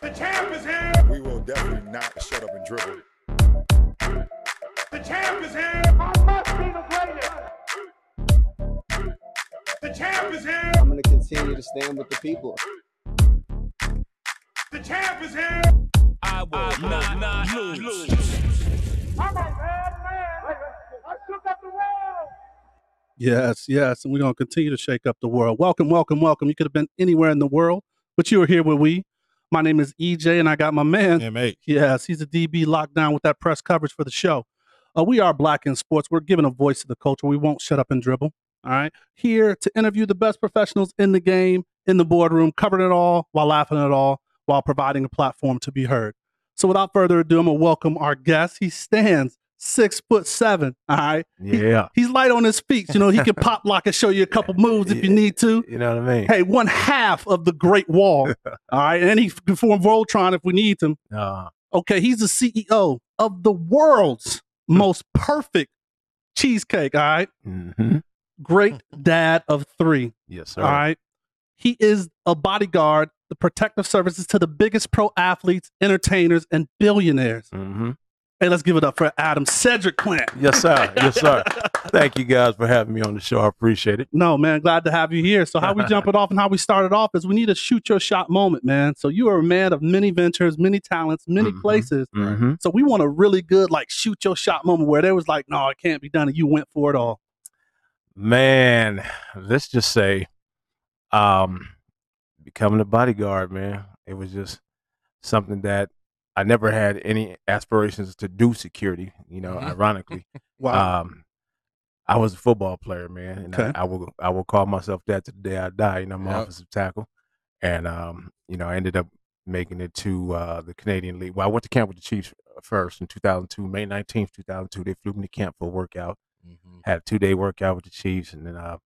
The champ is here. We will definitely not shut up and dribble. The champ is here. I must be the greatest. The champ is here. I'm going to continue to stand with the people. The champ is here. I will not, not lose. I'm a bad man. I shook up the world. Yes, yes, and we're gonna continue to shake up the world. Welcome, welcome, welcome. You could have been anywhere in the world, but you are here with we. My name is EJ, and I got my man. MH. Yes, he's a DB locked down with that press coverage for the show. Uh, we are Black in Sports. We're giving a voice to the culture. We won't shut up and dribble. All right, here to interview the best professionals in the game, in the boardroom, covering it all while laughing at all, while providing a platform to be heard. So, without further ado, I'm gonna welcome our guest. He stands six foot seven. All right, He- Yeah. he's light on his feet. You know, he can pop lock and show you a couple moves if you need to. You know what I mean? Hey, one half of the Great Wall. All right, and he can form Voltron if we need him. Uh, Okay, he's the CEO of the world's most perfect cheesecake. All right, mhm. great dad of three. Yes, sir. All right, he is a bodyguard, the protective services to the biggest pro athletes, entertainers, and billionaires. hmm Hey, let's give it up for Adam Cedric Plant. Yes, sir. Yes, sir. Thank you guys for having me on the show. I appreciate it. No, man, glad to have you here. So, how we jump it off and how we started off is we need a shoot your shot moment, man. So, you are a man of many ventures, many talents, many Mhm. places. hmm So, we want a really good, like, shoot your shot moment where there was like, no, it can't be done. And you went for it all. Man, let's just say, um, becoming a bodyguard, man, it was just something that I never had any aspirations to do security. You know, Mhm. ironically, Wow. um, I was a football player, man, and Okay. I, I will I will call myself that to the day I die. You know, I'm an Yep. offensive tackle, and um, you know, I ended up making it to uh, the Canadian League. Well, I went to camp with the Chiefs first in 2002, May 19th, 2002. They flew me to camp for a workout. Mhm. Had a two day workout with the Chiefs, and then uh,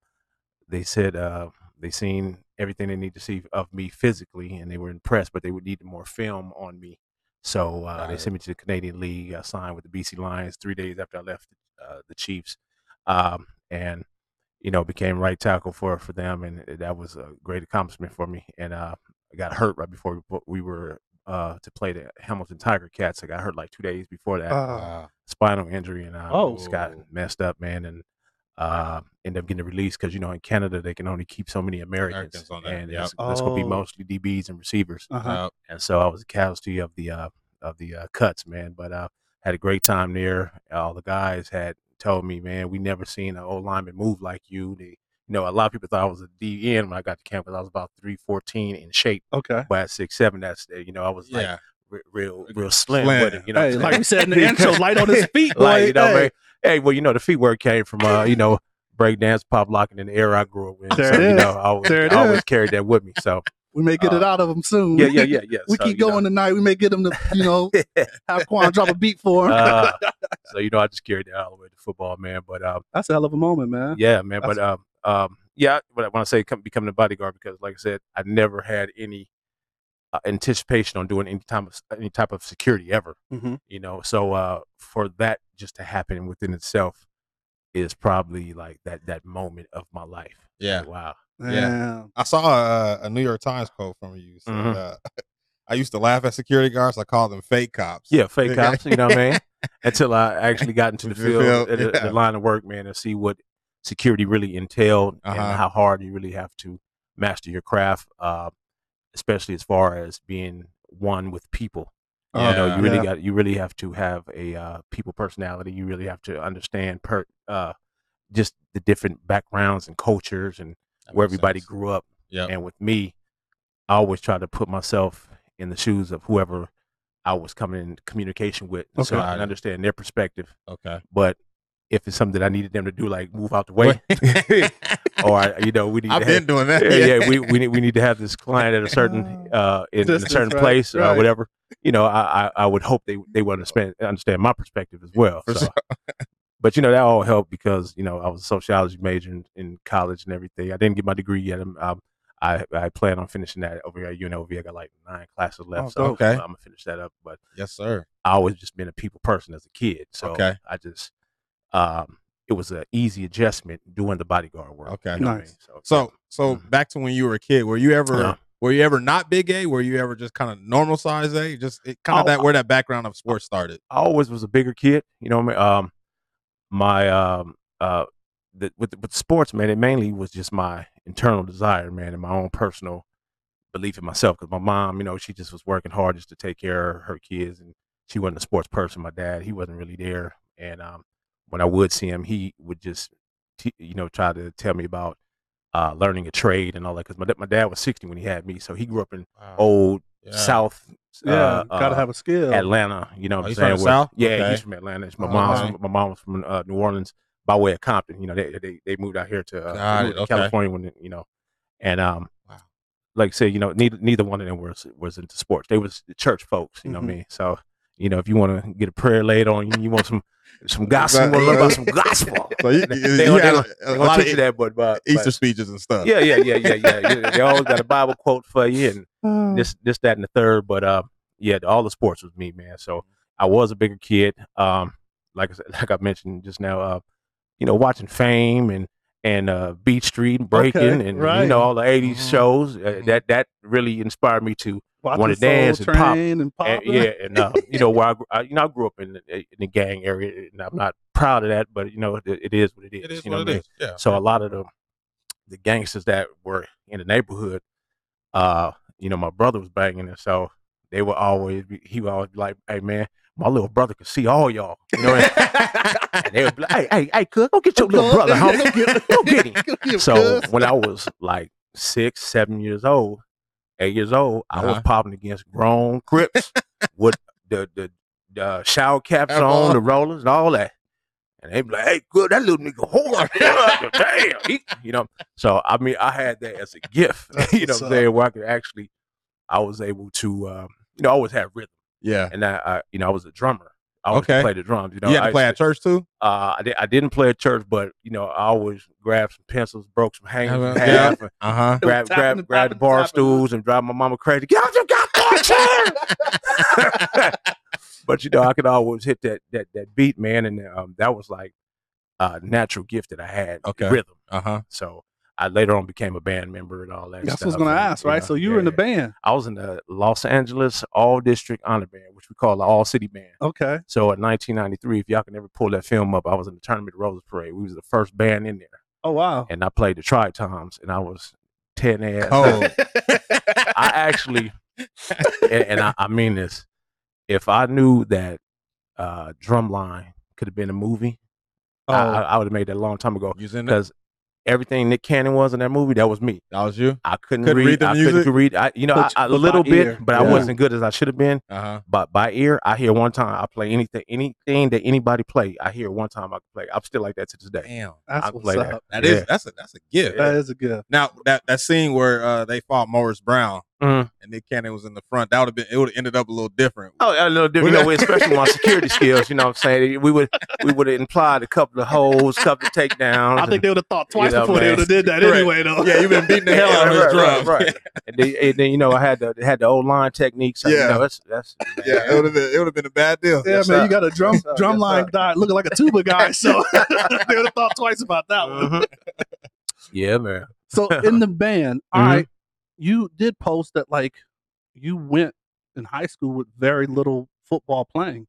they said uh, they seen everything they need to see of me physically, and they were impressed, but they would need more film on me. So uh, they sent me to the Canadian League. I signed with the BC Lions three days after I left uh, the Chiefs, um, and you know became right tackle for for them, and that was a great accomplishment for me. And uh, I got hurt right before we, were uh, to play the Hamilton Tiger Cats. I got hurt like two days before that spinal injury and uh, Oh. just got Oh. messed up, man, and uh, ended up getting released because you know in Canada they can only keep so many Americans, Americans on that, and yep. it's, it's gonna be Oh. mostly DBs and receivers, Uh-huh. Yep. and so I was a casualty of the uh, of the uh, cuts, man. But uh, had a great time there. All the guys had told me, man, we never seen an old lineman move like you. They, you know, a lot of people thought I was a DN when I got to camp, but I was about three fourteen in shape. Okay. But at six seven, that's uh, you know I was Yeah. re- real real slim, with it. You know, Hey, like we said in the intro, light on his feet. like you know, Hey. man. Hey, well, you know, the feet work came from uh, you know, breakdance, pop locking in the era I grew up in. There so, it you know, I always, it I always carried that with me. So We may get it Uh, out of him soon. yeah, yeah, yeah, yeah. we so, keep you know, going tonight. We may get him to, you know, have Quan drop a beat for him. uh, so you know, I just carried that all the way to football, man. But um, That's a hell of a moment, man. yeah, man. But um, um, yeah. But when I say come, becoming a bodyguard, because like I said, I never had any uh, anticipation on doing any type of any type of security ever. hmm you know so uh for that just to happen within itself is probably like that that moment of my life Yeah. Like, wow Yeah. I saw a, a New York Times quote from you. Mhm. uh, I used to laugh at security guards. I called them fake cops. yeah fake cops you know what i mean until i actually got into the field, field, uh, the, yeah. the line of work man and see what security really entailed Uh-huh. and how hard you really have to master your craft uh especially as far as being one with people you know you really Yeah. got you really have to have a uh, people personality you really have to understand per uh just the different backgrounds and cultures and That where everybody sense. grew up Yep. and with me i always try to put myself in the shoes of whoever i was coming in communication with so i can understand their perspective Okay. but if it's something that i needed them to do like move out the way or you know we need I've to been have, doing that. yeah, yeah, we we need, we need to have this client at a certain uh in, in a certain right, place or right. whatever. You know, I, I I would hope they they would understand understand my perspective as well. So, but you know that all helped because you know I was a sociology major in, in college and everything. I didn't get my degree yet. I'm, um, I I plan on finishing that over here at UNLV. I got like nine classes left, Oh, so. Okay. I'm gonna finish that up. But Yes, sir. I always just been a people person as a kid, so Okay. I just um it was an easy adjustment doing the bodyguard work. Okay. you know what I Nice. mean? So So, so Mhm. back to when you were a kid, were you ever Yeah. Were you ever not big A? Were you ever just kind of normal size A? Just it, kind of Oh, that where that background of sports started. I always was a bigger kid. You know, what I mean? um, my um, uh, the, with with sports, man, it mainly was just my internal desire, man, and my own personal belief in myself. Because my mom, you know, she just was working hard just to take care of her kids, and she wasn't a sports person. My dad, he wasn't really there, and um, when I would see him, he would just, t- you know, try to tell me about uh, learning a trade and all that. Because my my dad was sixty when he had me, so he grew up in old Yeah. South. Yeah, uh, gotta uh, have a skill. Atlanta. You know Oh, what I'm he's saying? from Where- South? Yeah, Okay. he's from Atlanta. My Oh, mom's from, my mom was from uh, New Orleans by way of Compton. You know, they they, they moved out here to, uh, to okay. California when you know, and um, Wow. like I said, you know, neither neither one of them was was into sports. They was the church folks. You know Mhm. what I mean? So you know, if you want to get a prayer laid on you, you want some some gospel, want learn about some gospel. So you, They you, don't- you they had a, they gonna lot of teach you that, but, but Easter but- speeches and stuff. yeah, yeah, yeah, yeah, yeah. They always got a Bible quote for you and this this that and the third but uh yeah all the sports was me man so i was a bigger kid um like i said like i mentioned just now uh you know watching fame and and uh Beat Street and breaking Okay, and right. you know all the 80s Mhm. shows uh, Mhm. that that really inspired me to wanna dance and pop. And pop. and, yeah and uh you know where I, I you know i grew up in the, in the gang area and i'm not proud of that but you know it, it is what it is It is you know what it mean? Yeah. So a lot of the the gangsters that were in the neighborhood, uh, you know, my brother was banging it, so they would always be, he would always be like, "Hey man, my little brother could see all y'all," you know, and, and they would be like, "Hey, hey, hey, cuz, go get your little brother, homie, go get him." So when I was like six, seven years old, eight years old, I was Uh-huh. popping against grown crips with the the, the shower caps Cap on, on. the rollers, and all that. And they be like, "Hey, good, that little nigga hard, damn." He, you know, so I mean, I had that as a gift. you know, what I'm saying where I could actually, I was able to, um, you know, I always had rhythm, yeah. and I, I you know, I was a drummer. I always Okay. played the drums. You know, you had I to play used at church too. uh, I, did, I didn't play at church, but you know, I always grabbed some pencils, broke some hangers in Yeah. half, and Uh huh. grab, grab, and grab the bar tapping, huh? stools and drive my mama crazy. Get out your goddamn chair! but you know, I could always hit that that that beat, man, and um, that was like a natural gift that I had, Okay. rhythm. Uh huh. So I later on became a band member and all that. That's stuff. what I was gonna and, ask, right? know, So you were in the band. I was in the Los Angeles All District Honor Band, which we call the All City Band. Okay. So in 1993, if y'all can ever pull that film up, I was in the Tournament of Roses Parade. We was the first band in there, Oh wow. and I played the Tri Toms, and I was ten ass. Oh. I actually, and, and I, I mean this, if I knew that uh, Drumline could have been a movie, Oh, I, I, I would have made that a long time ago. You was in? Because everything Nick Cannon was in that movie, that was me. That was you. I couldn't, Couldn't read. read the I music? couldn't read. I, you know, I, But- I- a but little bit, ear. but I wasn't good as I should have been. Uh huh. But by ear, I hear one time. I play anything, anything that anybody play. I hear one time. I can play. I'm still like that to this day. Damn. that's I what's up. that. That is Yeah. that's a that's a gift. That is a gift. Now that that scene where uh, they fought Morris Brown Mhm. and Nick Cannon was in the front, that would have been it would have ended up a little different. Oh, a little different, you know, especially my security skills. You know, what I'm saying we would we would have implied a couple of holes, couple of takedowns. I think they would have thought twice You know, before they would have did that Correct. anyway, though. Yeah, you've been beating the hell out of his right, drums. right, right. and, then, and then you know I had the had the old line techniques. So, Yeah. you know, that's that's yeah, it would have been it would have been a bad deal. Yeah, Yes, man, sir. you got a drum Yes, drum Yes, line guy looking like a tuba guy, so they would have thought twice about that one. Mhm. yeah, man. So in the band, all Mhm. right, you did post that like you went in high school with very little football playing.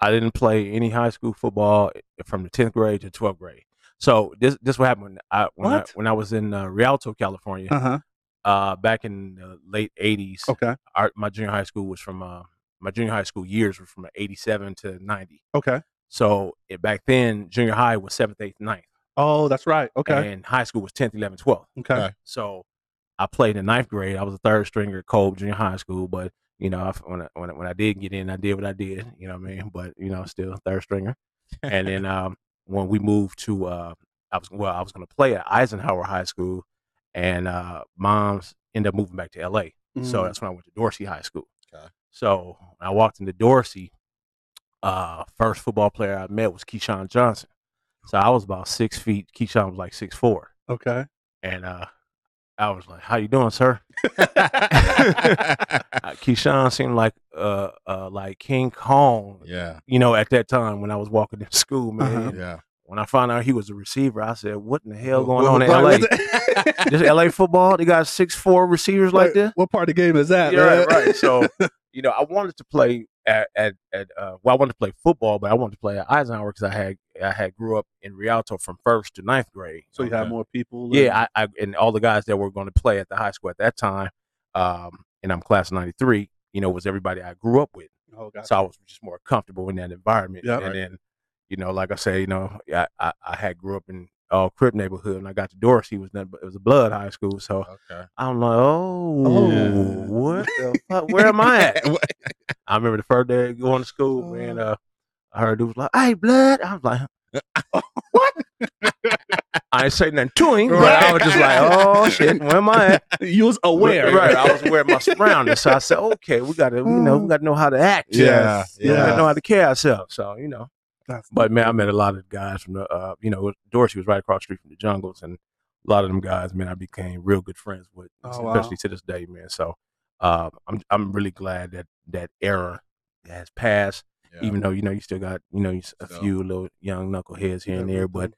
I didn't play any high school football from the tenth grade to twelfth grade. So this this what happened when I when I when I was in uh, Rialto, California, Uh huh. uh, back in the late '80s. Okay. Our, my junior high school was from uh, my junior high school years were from '87 to '90. Okay. So it, back then, junior high was seventh, eighth, ninth, Oh, that's right. Okay. and high school was tenth, eleventh, twelfth. Okay. So I played in ninth grade. I was a third stringer at Kolb Junior High School, but you know, I, when I, when I, when I did get in, I did what I did. You know what I mean? But you know, still third stringer. and then um, when we moved to, uh, I was well, I was going to play at Eisenhower High School, and uh, moms ended up moving back to L.A. So Mm. that's when I went to Dorsey High School. Okay. So when I walked into Dorsey. Uh, first football player I met was Keyshawn Johnson. So I was about six feet. Keyshawn was like six four, okay. and uh, I was like, "How you doing, sir?" uh, Keyshawn seemed like uh, uh like King Kong, yeah, you know, at that time when I was walking in school, man. Uh-huh. yeah. when I found out he was a receiver, I said, "What in the hell going What- on in LA? this LA football? They got six four receivers like Wait, this." What part of the game is that? Yeah, man? right, right. So, you know, I wanted to play at at, at uh, well, I wanted to play football, but I wanted to play at Eisenhower because I had I had grew up in Rialto from first to ninth grade. so you Okay. more people. Yeah, I, I and all the guys that were going to play at the high school at that time, um, and I'm class '93. You know, was everybody I grew up with, oh, gotcha. so I was just more comfortable in that environment. Yeah. and Right. then, you know, like I say, you know, I, I, I had grew up in all Crip neighborhood, and I got to Dorsey was nothing but it was a blood high school. So Okay. I'm like, oh, Oh. what the fuck? Where am I at? I remember the first day going to school, man. Uh, I heard dude was like, "Hey, blood." I was like, "What?" I ain't say nothing to him, but I was just like, "Oh shit, where am I at?" you was aware, right? I was aware of my surroundings, so I said, "Okay, we got to, you know, we got to know how to act. Yeah. Yes, we got to know how to carry ourselves." So, you know, That's- but man, I met a lot of guys from the, uh, you know, Dorsey was right across the street from the jungles, and a lot of them guys, man, I became real good friends with, Oh, wow. especially to this day, man. So, um, I'm I'm really glad that that era has passed Yeah. even though you know you still got you know a So- few little young knuckleheads here and there, but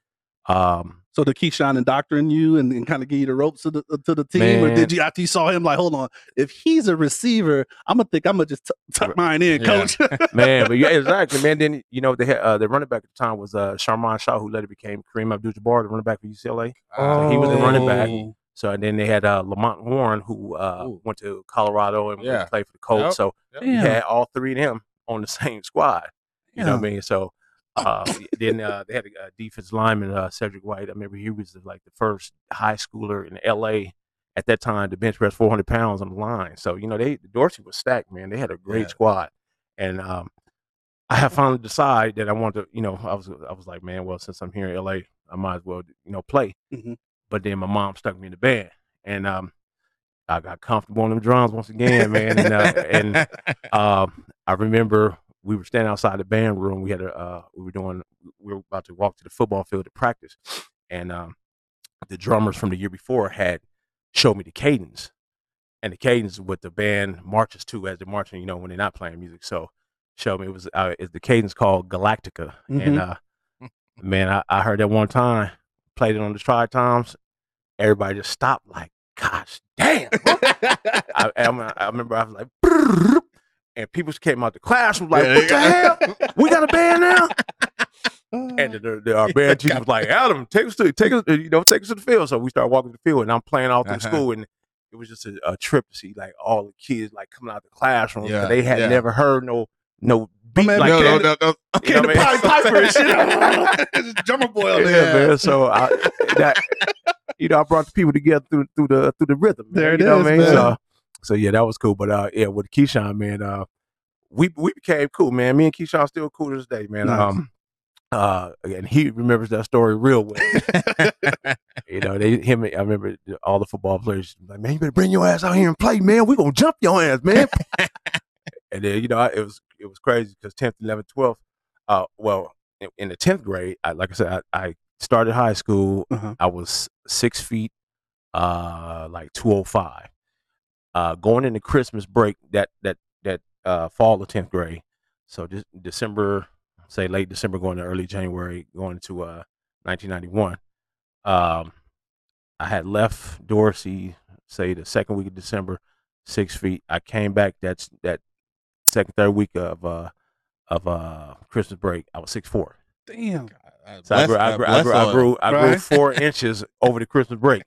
um, So did Keyshawn indoctrinate you and, and kind of give you the ropes to the to the team, or did you after you saw him like, hold on, if he's a receiver, I'm gonna think I'm gonna just t- tuck mine in, Yeah. coach. man, but yeah, exactly, man. Then you know they had uh, the running back at the time was uh, Sharmon Shah, who later became Karim Abdul-Jabbar, the running back for UCLA. Uh, he was the running back. Oh. So and then they had uh, Lamont Warren, who uh, went to Colorado and Yeah. played for the Colts. Yep. So Yep. you had all three of them on the same squad. You know what I mean? So uh, then uh, they had a, a defense lineman, uh, Cedric White. I remember he was like the first high schooler in L.A. at that time to bench press 400 pounds on the line. So you know they Dorsey was stacked, man. They had a great Yeah. squad, and um, I have finally decided that I want to. You know, I was I was like, man, well, since I'm here in L.A., I might as well you know play. Mhm. But then my mom stuck me in the band, and um, I got comfortable on them drums once again, man. And uh, and um, I remember we were standing outside the band room. We had a uh, we were doing we were about to walk to the football field to practice, and um, the drummers from the year before had showed me the cadence, and the cadence is what the band marches to as they're marching. You know when they're not playing music. So showed me it was uh, is the cadence called Galactica, and uh, man, I, I heard that one time, played it on the tri toms. Everybody just stopped, like, gosh, damn. I, I, I remember I was like, and people came out the classroom like, Yeah, what the hell? We got a band now? And the, the, the- our band teacher was like, Adam, take us to take us, you know, take us to the field. So we started walking to the field, and I'm playing all through Uh-huh. school, and it was just a, a trip to see like all the kids like coming out the classroom. Yeah, they had yeah. never heard no no beat man, like no, no, that. no, no. Okay, You know the what I mean? Pied Piper and shit. Just drummer boy on yeah, there. man. So I, that, you know, I brought the people together through through the through the rhythm. Man, There it you know is, what I mean? man. So, so yeah, that was cool. But uh, yeah, with Keyshawn, man, uh, we we became cool, man. Me and Keyshawn still cool to this day, man. Nice. Um, uh, and he remembers that story real well. you know, they him. I remember all the football players like, man, you better bring your ass out here and play, man. We gonna jump your ass, man. and then you know, I, it was it was crazy because 10th, 11th, 12th. Uh, well, in, in the 10th grade, I, like I said, I, I started high school. Uh-huh. I was six feet, uh, like 205. Uh, going into Christmas break, that that that uh, fall of 10th grade. So just December, say late December, going to early January, going to uh, 1991. Um, I had left Dorsey, say the second week of December, six feet. I came back that's that second, third week of uh of uh Christmas break. I was six four. Damn. So I grew, I grew, I grew, I grew, I grew Right. four inches over the Christmas break.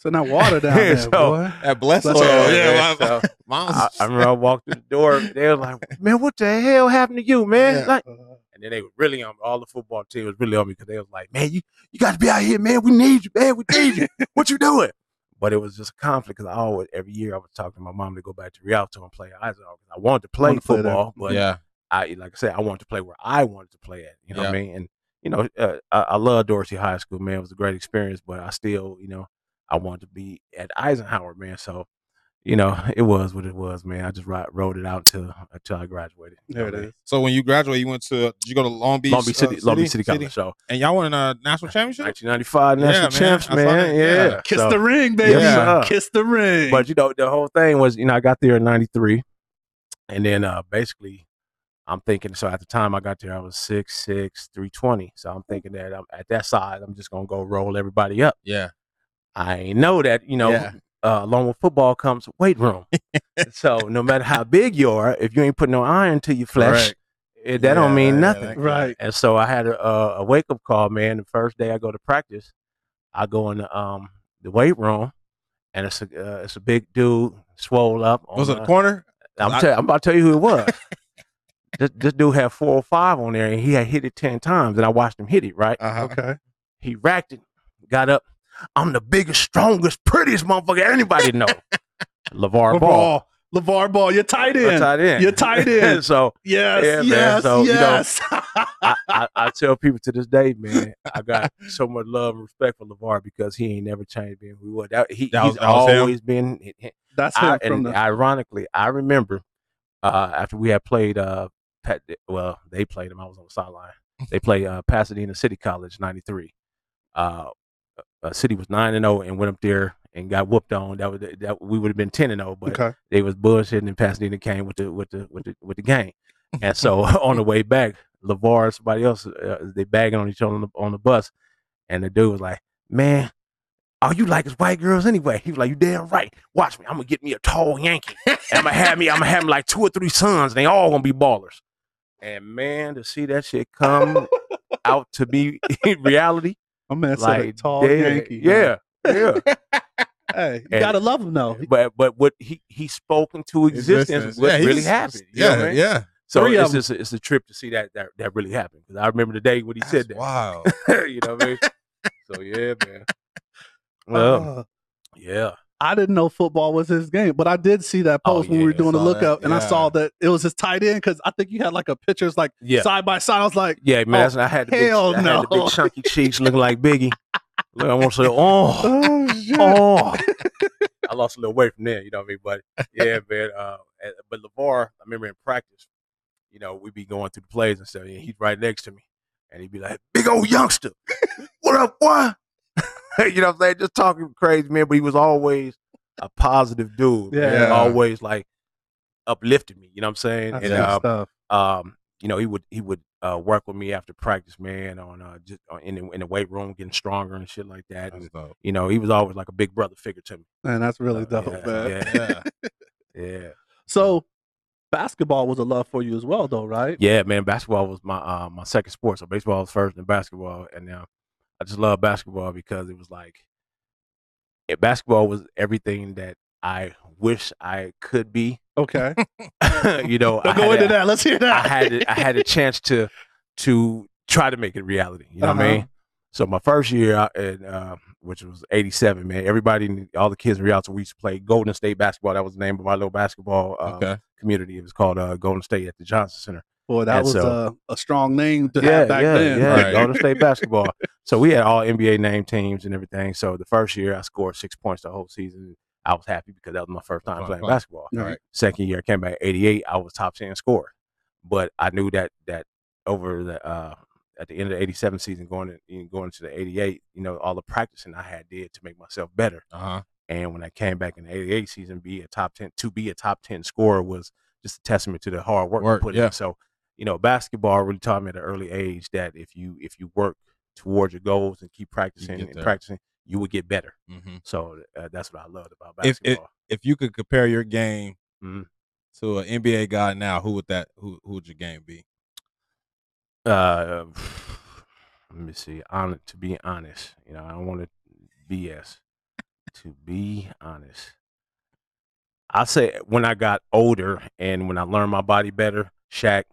So now water down there, So- boy. That bless Bless oil. oil, Yeah, man. my, So. I, I remember I walked through the door. They were like, "Man, what the hell happened to you, man?" Yeah. Like, and then they were really on all the football team was really on me because they was like, "Man, you you got to be out here, man. We need you, man. We need you. what you doing?" But it was just a conflict because I always every year I was talking to my mom to go back to Rialto and play Eisenhower because I wanted to play Wanted to play football, but yeah. I like I said, I wanted to play where I wanted to play at. You know what I mean? And you know, uh, I, I love Dorsey High School, man. It was a great experience, but I still, you know, I wanted to be at Eisenhower, man. So, you know, it was what it was, man. I just ri- rode it out until until I graduated. You There know it what is. So when you graduated, you went to did you go to Long Beach? Long Beach City, uh, Long Beach City College. So, And y'all won a national championship. 1995 Yeah, national man. champs, I man. Yeah. Yeah. Kiss So- the ring, baby. Yes, sir. Kiss the ring. But you know, the whole thing was, you know, I got there in '93, and then uh basically, I'm thinking. So at the time I got there, I was six six three twenty. So I'm thinking that I'm at that size. I'm just gonna go roll everybody up. Yeah. I know that you know. Yeah. Uh, along with football comes weight room. so no matter how big you are, if you ain't put no iron to your flesh, Correct. it, that don't mean yeah, nothing. that- Right. And so I had a, a, a wake up call, man. The first day I go to practice, I go in the, um, the weight room, and it's a uh, it's a big dude, swole up. on Was it the- a corner? I'm, I- tell, I'm about to tell you who it was. this, this dude had four or five on there, and he had hit it ten times, and I watched him hit it. Right, Uh-huh. Okay. he racked it, got up. I'm the biggest, strongest, prettiest motherfucker anybody know. LeVar Ball. LeVar, Ball, you're tight You're end. tight end. You're tight end. so Yes, Yeah, man. yes, you know, yes. I, I, I tell people to this day, man, I got so much love and respect for LeVar because he ain't never changed being who he was. That, he, That was- he's that was him? always been. That's him I, and the. ironically, I remember uh, after we had played. Uh, Pat, well, they played him. I was on the sideline. They played uh, Pasadena City College '93. Uh, uh, City was nine and zero and went up there and got whooped on. That was that we would have been ten and zero, but okay. they was bullshitting and Pasadena came with the with the with the with the game. And so on the way back, Levar and somebody else uh, they bagging on each other on the, on the bus, and the dude was like, "Man, all you like is white girls anyway." He was like, "You damn right. Watch me. I'm gonna get me a tall Yankee. And I'm gonna have me. I'm gonna have me like two or three sons, and they all gonna be ballers." And man, to see that shit come out to be reality, My man said like a tall dead- Yankee. Yeah, yeah. Hey, you And- gotta love him though. but but what he he spoke into existence Existence. what Yeah, he really was- happened. you know Yeah, what I mean? yeah. So Three of it's 'em. just a, it's a trip to see that that, that really happened. Because I remember the day when he said that. Wow. you know what I mean? So yeah, man. Well, Uh, yeah. I didn't know football was his game, but I did see that Oh, post when we were doing the lookup, and I saw that it was his tight end because I think you had like a pictures like Yeah. side by side. I was like, Yeah, man. Oh, I had the big, hell I had the big chunky cheeks looking like Biggie. Look, I want to say, oh, oh shit. oh. I lost a little weight from there, you know what I mean? But yeah, man. Uh, but Levar, I remember in practice, you know, we'd be going through the plays and stuff, and he'd right next to me, and he'd be like, "Big old youngster, what up, boy?" you know what I'm saying? Just talking crazy, man. But he was always a positive dude. man. Yeah. always like uplifted me. You know what I'm saying? That's and good uh, stuff. um, you know, he would he would uh, work with me after practice, man, on uh, just uh, in the, in the weight room, getting stronger and shit like that. And you know, he was always like a big brother figure to me. Man, that's really Uh, dope, yeah, man. Yeah, Yeah. yeah, So, basketball was a love for you as well, though, right? yeah, man. Basketball was my uh, my second sport, so baseball was first, and basketball, and now I just love basketball because it was like, eh, basketball was everything that I wish I could be. Okay. you know, I Don't go into a- that. Let's hear that. I had a, I had a chance to to try to make it reality. You know what I Uh-huh. mean? So my first year, in, uh, which was '87, man, everybody, all the kids in Rialto, we used to play Golden State basketball. That was the name of our little basketball uh, Okay. community. It was called uh, Golden State at the Johnson Center. Boy, that And was so- uh, a strong name to yeah, have back yeah, then. yeah, Right. Golden State basketball. So we had all NBA name teams and everything. So the first year, I scored six points the whole season. I was happy because that was my first time Fun, playing fun. basketball. Right. Second year, I came back 88. I was top 10 scorer. But I knew that that over the uh, at the end of the 87 season, going to, going into the 88, you know, all the practicing I had did to make myself better. Uh huh. And when I came back in the 88 season, be a top 10 to be a top 10 scorer was just a testament to the hard work, Work, put yeah. in. So, you know, basketball really taught me at an early age that if you if you work towards your goals and keep practicing and practicing, you would get better. hmm So uh, that's what I loved about If it- basketball. If you could compare your game Mhm. to an NBA guy now, who would that? Who who would your game be? uh, let me see. On to be honest, you know, I don't want to BS. to be honest, I say when I got older and when I learned my body better, Shaq.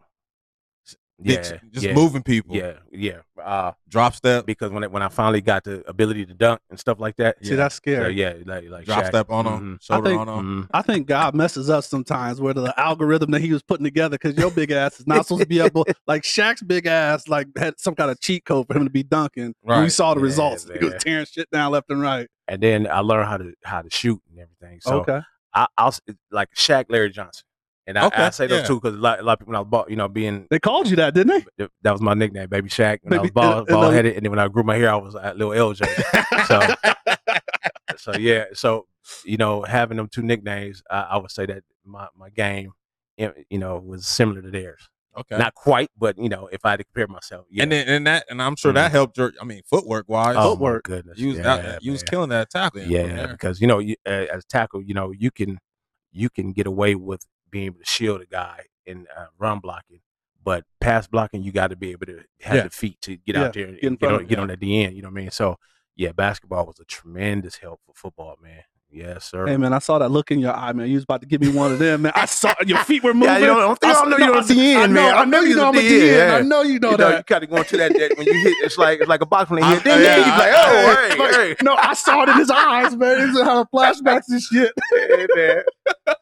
Big Yeah, sh- just yeah, moving people. Yeah, yeah. Uh, Drop step. because when I, when I finally got the ability to dunk and stuff like that, See, that's so scary. yeah, like like Drop Shaq. step on Mhm, him. Shoulder think- on him. mhm. I think God messes up sometimes where the algorithm that he was putting together because your big ass is not supposed to be able like Shaq's big ass like had some kind of cheat code for him to be dunking. When we saw the Yeah, results. He was tearing shit down left and right. And then I learned how to how to shoot and everything. So okay. I, I'll like Shaq, Larry Johnson, and I, Okay, I say those yeah. two because a lot, a lot of people when I was ball, you know being They called you that, didn't they? that was my nickname, Baby Shaq. When I was Baby- ball, and- and ball the- headed, and then when I grew my hair, I was uh, little LJ. so, so yeah, so you know, having them two nicknames, I, I would say that my my game, you know, was similar to theirs. Okay. Not quite, but you know, if I had to compare myself, yeah. And then and that and I'm sure that Mhm. helped your. I mean, footwork wise. oh footwork. goodness, you was yeah, out, you was killing that tackling. Yeah, because you know, you, uh, as a tackle, you know, you can you can get away with being able to shield a guy in uh, run blocking, but pass blocking, you got to be able to have Yeah. the feet to get Yeah, out there and get get on, get on at the end. You know what I mean? So yeah, basketball was a tremendous help for football, man. Yes, sir. Hey man, I saw that look in your eye, man. You was about to give me one of them, man. I saw your feet were moving. Yeah, you don't think I don't know you're I a DN, I know, man. I know you know I'm a DN. I know you know you know, you that. kind of going to that, that when you hit. It's like it's like a box when they hit. Ding, yeah, you like, oh, I- hey, Like, hey. No, I saw it in his eyes, man. He's having uh, flashbacks and shit. Hey, man.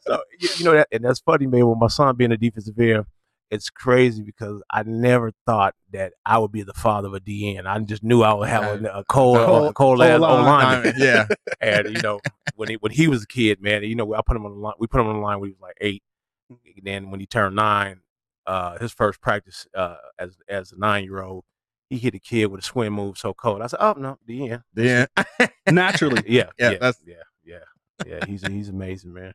So you, you know that, and that's funny, man. With my son being a defensive end, it's crazy because I never thought that I would be the father of a DN. I just knew I would have a, a cold, Cold- a cold, cold ass line. Yeah. And you know, when he when he was a kid, man, you know, I put him on the line. We put him on the line when he was like eight. And then when he turned nine, uh, his first practice uh, as as a nine year old, he hit a kid with a swim move so cold. I said, "Oh no, DN." Yeah. Naturally, Yeah, Yeah, yeah, that's- yeah, yeah, yeah. He's he's amazing, man.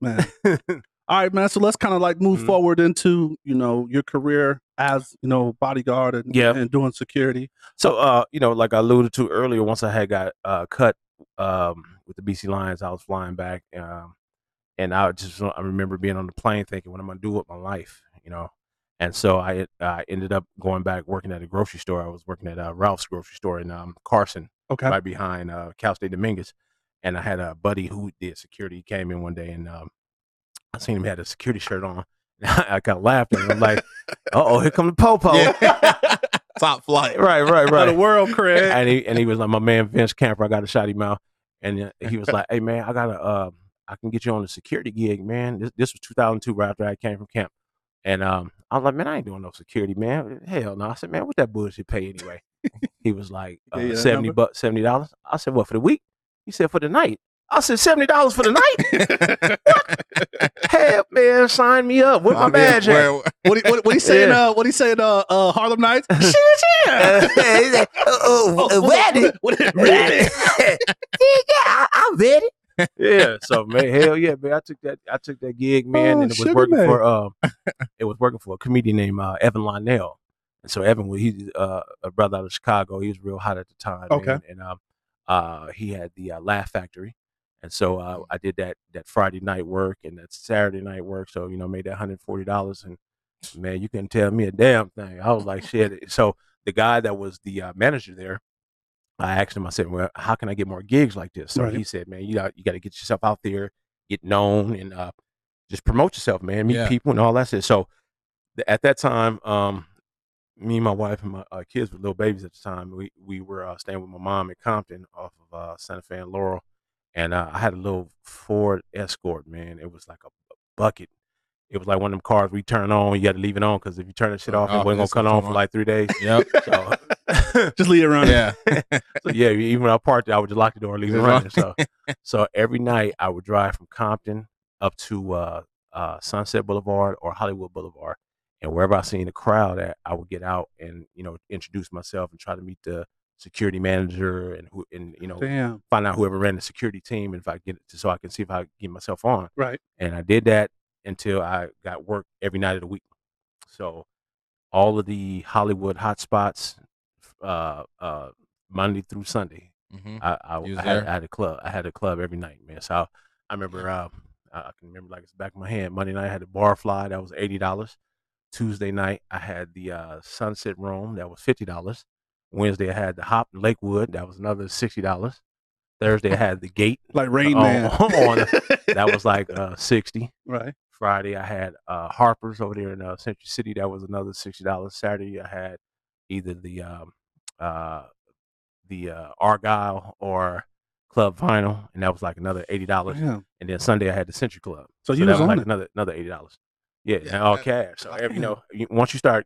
man. All right, man. So let's kind of like move Mhm. forward into you know your career as you know bodyguard and, Yeah. and doing security. So, uh, you know, like I alluded to earlier, once I had got uh, cut um, with the BC Lions, I was flying back, um, and I just I remember being on the plane thinking, "What am I gonna do with my life?" You know, and so I I ended up going back working at a grocery store. I was working at uh, Ralph's grocery store in um, Carson, Okay. right behind uh, Cal State Dominguez, and I had a buddy who did security. He came in one day, and um, I seen him had a security shirt on. I got at. I'm like, "Uh oh, here come the popo!" Yeah. Top flight. right, right, right the world, Craig. and he and he was like my man Vince Camper. I got a shout mouth, and uh, he was like, "Hey man, I got to uh, I can get you on a security gig, man." This this was 2002, right after I came from camp, and um, I was like, "Man, I ain't doing no security, man. Hell no." I said, "Man, what that bullshit pay anyway?" he was like, uh, that "70 bucks, seventy dollars." I said, "What for the week?" He said, "For the night." I said, 70 dollars for the night? Hell, man, sign me up. with my badge at?" Where- what he, what, what he saying? Yeah. Uh, what he saying? Uh, uh, Harlem Nights. Shit, Uh, yeah. he's like, oh, oh, ready? What- what- ready. yeah, I, I'm ready. yeah, so man, hell yeah, man. I took that I took that gig, man, Oh, and it was working man. for um it was working for a comedian named uh, Evan Lionel. And so Evan was he's uh, a brother out of Chicago. He was real hot at the time. Okay. man, And um uh he had the uh, Laugh Factory. And so uh, I did that that Friday night work and that Saturday night work. So, you know, made that hundred forty dollars and man, you couldn't tell me a damn thing. I was like, shit. So the guy that was the uh, manager there, I asked him, I said, Well, how can I get more gigs like this? So Right. he said, Man, you got you got to get yourself out there, get known, and uh, just promote yourself, man. Meet Yeah. people and all that shit. So th- at that time, um, me and my wife and my uh, kids were little babies at the time. We we were uh, staying with my mom in Compton off of uh, Santa Fe and Laurel, and uh, I had a little Ford Escort. Man, it was like a, bucket. It was like one of them cars we turn on. You got to leave it on because if you turn that shit off, it wasn't gonna gonna on for like three days. Yep. So, Just leave it running. Yeah. so yeah, even when I parked it, I would just lock the door and leave it running. So, so every night I would drive from Compton up to uh, uh, Sunset Boulevard or Hollywood Boulevard, and wherever I seen a crowd at, I would get out and you know introduce myself and try to meet the security manager and who and you know Damn. find out whoever ran the security team and if I get it so I can see if I can get myself on. Right. And I did that until I got work every night of the week. So all of the Hollywood hotspots, uh, uh, Monday through Sunday, Mhm. I, I, I, had. I had a club. I had a club every night, man. So I, I remember, uh, I I can remember like it's back of my hand. Monday night I had the Barfly that was eighty dollars. Tuesday night I had the uh, Sunset Room that was fifty dollars. Wednesday I had the Hop in Lakewood that was another sixty dollars. Thursday I had the Gate Like Rain on- Man. on that was like uh, sixty. right. Friday I had uh, Harper's over there in uh, Century City. That was another sixty dollars. Saturday I had either the um, uh, the uh, Argyle or Club Vinyl, and that was like another eighty dollars. Damn. And then Sunday I had the Century Club. So you that was on like it. another another eighty dollars. Yeah, Yeah, and all cash. So every, you know, once you start,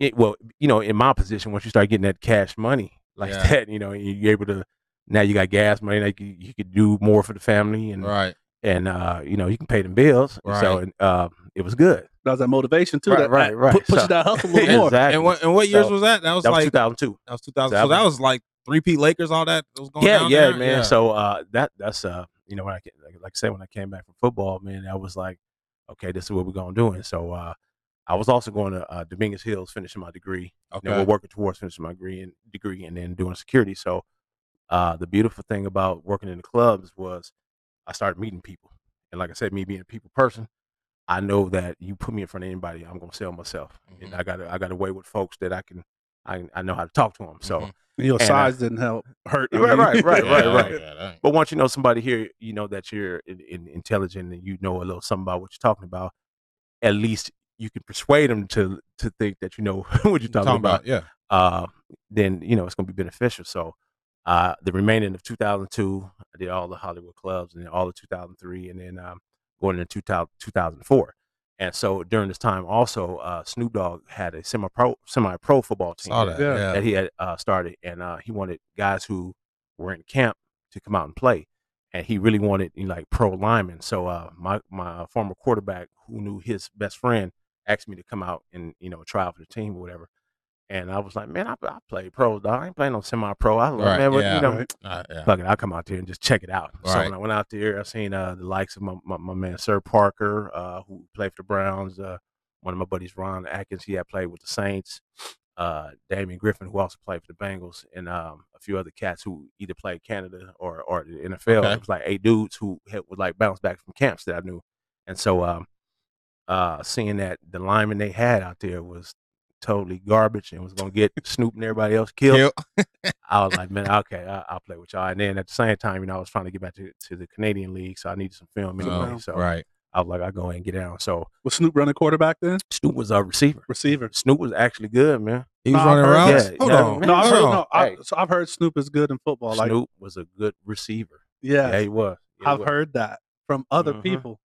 it, well, you know, in my position, once you start getting that cash money like Yeah. that, you know, you're able to. Now you got gas money. Now you, could- you could do more for the family, and Right. and uh, you know you can pay them bills. So Right. and, uh, it was good. That was that motivation too. Right, that, right, that right. Put, push So- that hustle a little more. Exactly. And what and what years So, was that? That was That was like 2002. that was 2000. that So that was- was like three-peat Lakers. All that was going Yeah, down yeah, there? man. So uh, that that's uh, you know, when I like, like I said, when I came back from football, man, I was like, okay, this is what we're gonna do. And so uh, I was also going to uh, Dominguez Hills, finishing my degree. Okay. You know, we're working towards finishing my degree and degree, and then doing security. So, uh, the beautiful thing about working in the clubs was I started meeting people, and like I said, me being a people person, I know that you put me in front of anybody, I'm gonna sell myself, and Mhm. I got I got a way with folks that I can I I know how to talk to them. So. Mhm. Your And, size didn't help hurt. I Right, right, right, Yeah, right, right. yeah, But once you know somebody here, you know that you're in, in, intelligent and you know a little something about what you're talking about. At least you can persuade them to to think that you know what you're talking, talking about. about, yeah. Uh, then you know it's going to be beneficial. So, uh, the remaining of 2002, I did all the Hollywood clubs and then all of 2003, and then um, going into 2000, 2004. And so during this time, also uh, Snoop Dogg had a semi pro semi pro football team Saw that. Yeah. Yeah. that he had uh, started, and uh, he wanted guys who were in camp to come out and play, and he really wanted you know, like pro linemen. So uh, my my former quarterback, who knew his best friend, asked me to come out and you know try out for the team or whatever. And I was like, man, I, I play pro, dog. I ain't playing no semi pro. I love Right, man, but yeah. you know, Right. Uh, yeah. fuck it, I'll come out there and just check it out. So when I went out there, I seen uh, the likes of my, my, my man Sir Parker, uh, who played for the Browns. Uh, one of my buddies, Ron Atkins, he had played with the Saints. Uh, Damian Griffin, who also played for the Bengals, and um, a few other cats who either played Canada or or the NFL. Okay. It was like eight dudes who had, would like bounce back from camps that I knew, and so um, uh, seeing that the lineman they had out there was totally garbage and was gonna get Snoop and everybody else killed. Kill. I was like, man, okay, I, I'll play with y'all. And then at the same time, you know, I was trying to get back to, to the Canadian League, so I needed some film anyway. Oh, so right. I was like, I go ahead and get down. So Was Snoop running quarterback then? Snoop was a receiver. Receiver. Snoop was actually good, man. He was No, running around. that. Hold Yeah, on. man. No, I've heard, on. no, I, Hey. so I've heard Snoop is good in football. Like, Snoop was a good receiver. yeah, Yeah, he was. He I've was. heard that from other Mhm. people.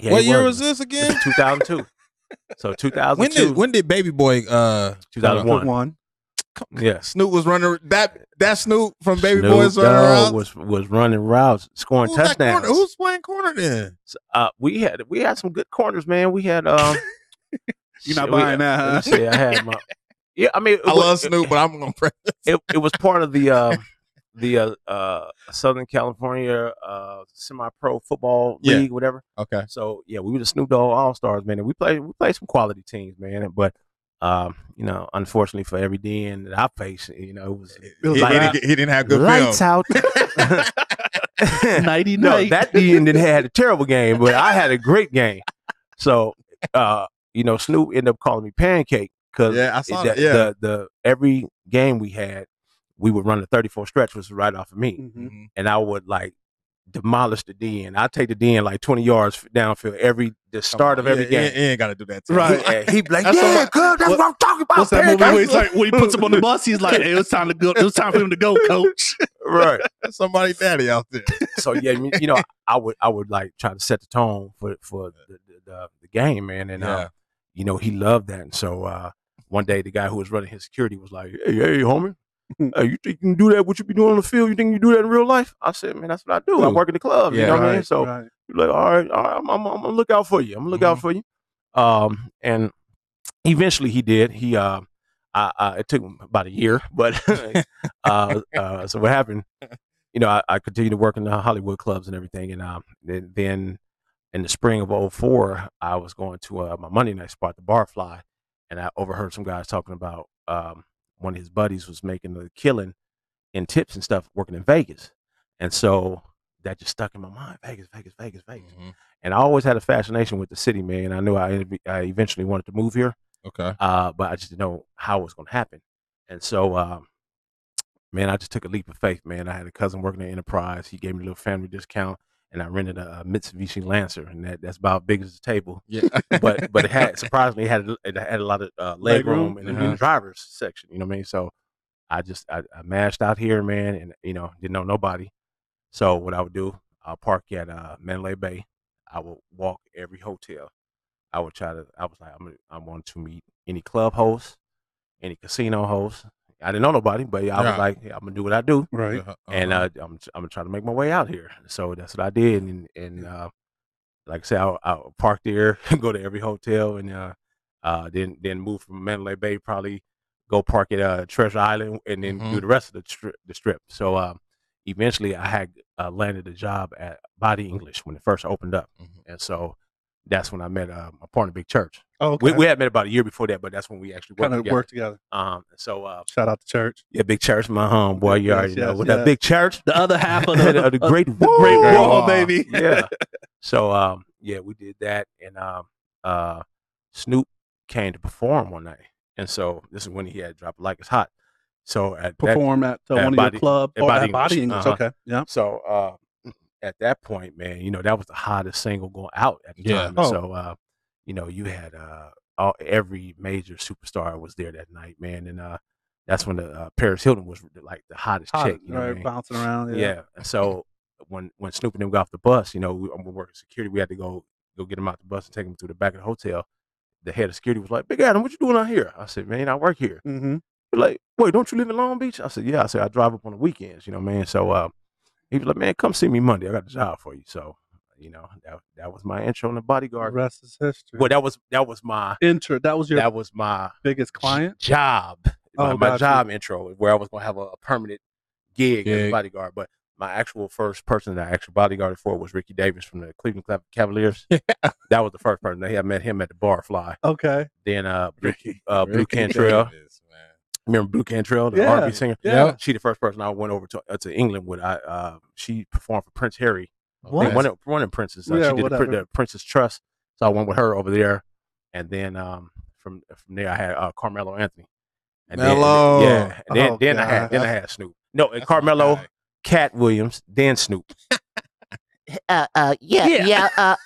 Yeah, what year was this This again? is 2002. so 2002. when did when did Baby Boy uh 2001. One. Yeah. Snoop was running that that Snoop from Baby Snoop Boys running Dogg around? was was running routes, scoring Who's touchdowns. corner? Who's playing corner then? Uh, we had we had some good corners, man. We had um. You're not shit, we- buying that, let me huh? see, I had my. Yeah, I mean, I was- love Snoop, but I'm gonna press. It, it was part of the uh, the uh, uh, Southern California uh, semi-pro football Yeah. league, whatever. Okay. So yeah, we were the Snoop Dogg All Stars, man, and we played we played some quality teams, man. But um, you know, unfortunately for every DN that I faced, you know, it was, It He, was he like didn't, he didn't have good lights film. out. nighty no, that DN didn't had a terrible game, but I had a great game. So uh, you know, Snoop ended up calling me Pancake because Yeah, I saw the, that. Yeah. the the every game we had, we would run the 34 stretch, which was right off of me, Mhm. Mhm. and I would like demolish the DN. I take the DN like 20 yards downfield every the start of Come on. every Yeah, game. He, he ain't got to do that. To Right. And he'd like, That's "Yeah, somebody- cuz, that's what- what I'm talking about." What's that movie where he's like when he puts him on the bus? He's like, "Hey, it was time to go. It was time for him to go, coach." right. That's somebody daddy out there. so yeah, you you know, I would I would like try to set the tone for for the the, the, the game, man, and Yeah. uh, you know he loved that. And so uh, one day, the guy who was running his security was like, "Hey, hey, homie, hey, you think you can do that? What you be doing on the field? You think you do that in real life?" I said, "Man, that's what I do. I Ooh. work in the club. you know what I mean?" So right. you're like, "All right, all right, I'm, I'm, I'm gonna look out for you. I'm gonna look out for you." Um, and eventually he did. He uh, I, I, it took him about a year, but uh, uh, so what happened? You know, I, I continued to work in the Hollywood clubs and everything, and um, then, then in the spring of 04, I was going to uh, my Monday night spot, the Barfly, and I overheard some guys talking about um, one of his buddies was making a killing in tips and stuff working in Vegas, and so that just stuck in my mind: Vegas, Vegas, Vegas, Vegas. Mhm. And I always had a fascination with the city, man. I knew I, I eventually wanted to move here Okay. uh, but I just didn't know how it was going to happen. And so, um, man, I just took a leap of faith, man. I had a cousin working at Enterprise. He gave me a little family discount, and I rented a, Mitsubishi Lancer, and that, that's about big as a table. Yeah. But but it had surprisingly it had a- it had a lot of uh, leg room Legroom? in, the- in Mhm. the driver's section. You know what I mean? So I just I, I mashed out here, man, and you know didn't know nobody. So what I would do, I'll park at uh, Mandalay Bay. I would walk every hotel. I would try to. I was like, I'm. gonna- I want to meet any club host, any casino host. I didn't know nobody, but I Yeah. was like, yeah, I'm gonna do what I do, Right. Uh-huh. and uh, I'm. I'm gonna try to make my way out here. So that's what I did, and and uh, like I said, I, I park there, go to every hotel, and uh, uh, then then move from Mandalay Bay, probably go park at uh, Treasure Island, and then do Mhm. the rest of the strip. The strip. So um, eventually, I had uh, landed a job at Body English when it first opened up. Mhm. And so that's when I met uh, my partner, Big Church. Oh, okay. We, we had met about a year before that, but that's when we actually worked kind of together. work together. Um, so uh, Shout out to church. yeah, Big Church, my homeboy. You Yes, already know with yes. that Big Church. The other half of the, the, the great, the great wall, wall, baby. yeah. So um, yeah, we did that, and um, uh, Snoop came to perform one night, and so this is when he had dropped like it's hot. So at that, Perform at uh, at one Body- of your club at or Body at Body English. English. Uh-huh. Okay. Yeah. so uh, at that point, man, you know that was the hottest single going out at the Yeah. time. Oh. So uh, you know you had uh, all, every major superstar was there that night, man, and uh, that's when the uh, Paris Hilton was like the hottest Hot, chick. You know what I mean? bouncing around. Yeah. Yeah. And so when when Snoop and them got off the bus, you know, we, I'm working security. We had to go go get him out the bus and take him to the back of the hotel. The head of security was like, "Big Adam, what you doing out here?" I said, "Man, I work here." Mm-hmm. Like, "Wait, don't you live in Long Beach?" I said, "Yeah." I said, "I drive up on the weekends, you know, man." So uh, he was like, "Man, come see me Monday. I got a job for you." So you know, that that was my intro in the The bodyguard. rest is history. Well, that was that was my Intro. That was your that was my biggest client. job. My, Oh, my you. job intro where I was gonna have a, a permanent gig as a bodyguard. But my actual first person that I actually bodyguarded for was Ricky Davis from the Cleveland Cav- Cavaliers. that was the first person. They had met him at the Barfly. Okay. Then uh, Blu, Ricky- uh, Blu Cantrell. Davis. Remember Blu Cantrell, the Yeah. R&B singer? Yeah. She the first person I went over to uh, to England with. I uh, she performed for Prince Harry. What? One of one of the princes. Uh, Yeah, she did the, Prin- the Prince's Trust. So I went with her over there, and then um, from from there I had uh, Carmelo Anthony. And Melo. Then, yeah, and then Oh, then I had then I had Snoop. No, and That's Carmelo. Katt Williams, then Snoop. uh, uh, yeah, Yeah. yeah, uh,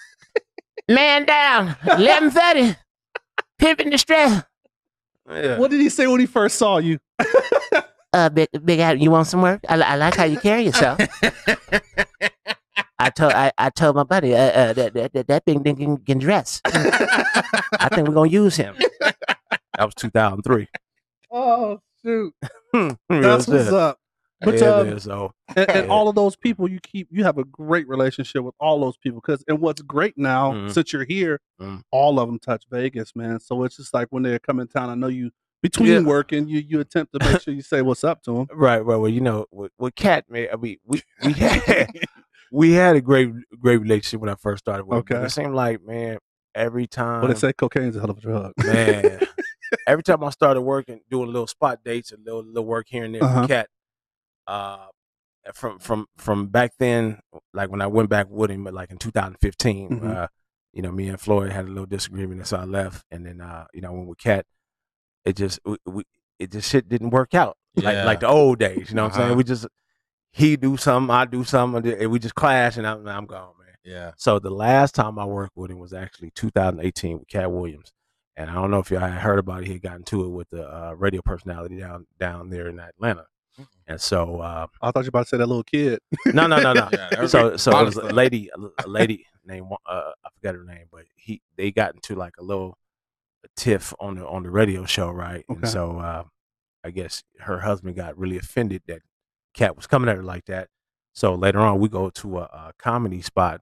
man down, eleven thirty, pimping distress. Yeah. What did he say when he first saw you? Uh, big, big Adam, you want some work? I, I like how you carry yourself. I told, I, I told my buddy, uh, uh, that, that, that, that big nigga can, can dress. I think we're gonna use him. That was 2003. Oh shoot. That's That's what's up. But yeah, um, so and, and all of those people you keep you have a great relationship with all those people because and what's great now Mhm. since you're here Mhm. all of them touch vegas man so it's just like when they come in town i know you between Yeah. working you you attempt to make sure you say what's up to them Right, right. Well, you know, with, with Katt, man, I mean, we we had we had a great great relationship when I first started with. him, Okay. it seemed like, man, every time, but they say cocaine's a hell of a drug man, every time I started working, doing little spot dates and little little work here and there Uh-huh. Katt, uh, from from from back then, like when I went back with him, but like in 2015, Mhm. uh, you know, me and Floyd had a little disagreement, and so I left, and then uh, you know, when we Katt, it just we, we it just shit didn't work out like Yeah. like the old days. You know what I'm saying? Uh-huh. We just he do something, I do something, and we just clash, and I'm, I'm gone, man. Yeah. So the last time I worked with him was actually 2018 with Katt Williams, and I don't know if y'all had heard about it. He had gotten to it with the uh, radio personality down down there in Atlanta, and so uh, i thought you were about to say that little kid no, no, no, no. Yeah, that so great. so it was a lady, a lady named uh, I forgot her name, but he they got into like a little tiff on the on the radio show, right? Okay. And so uh, I guess her husband got really offended that Katt was coming at her like that. So later on, we go to a, a comedy spot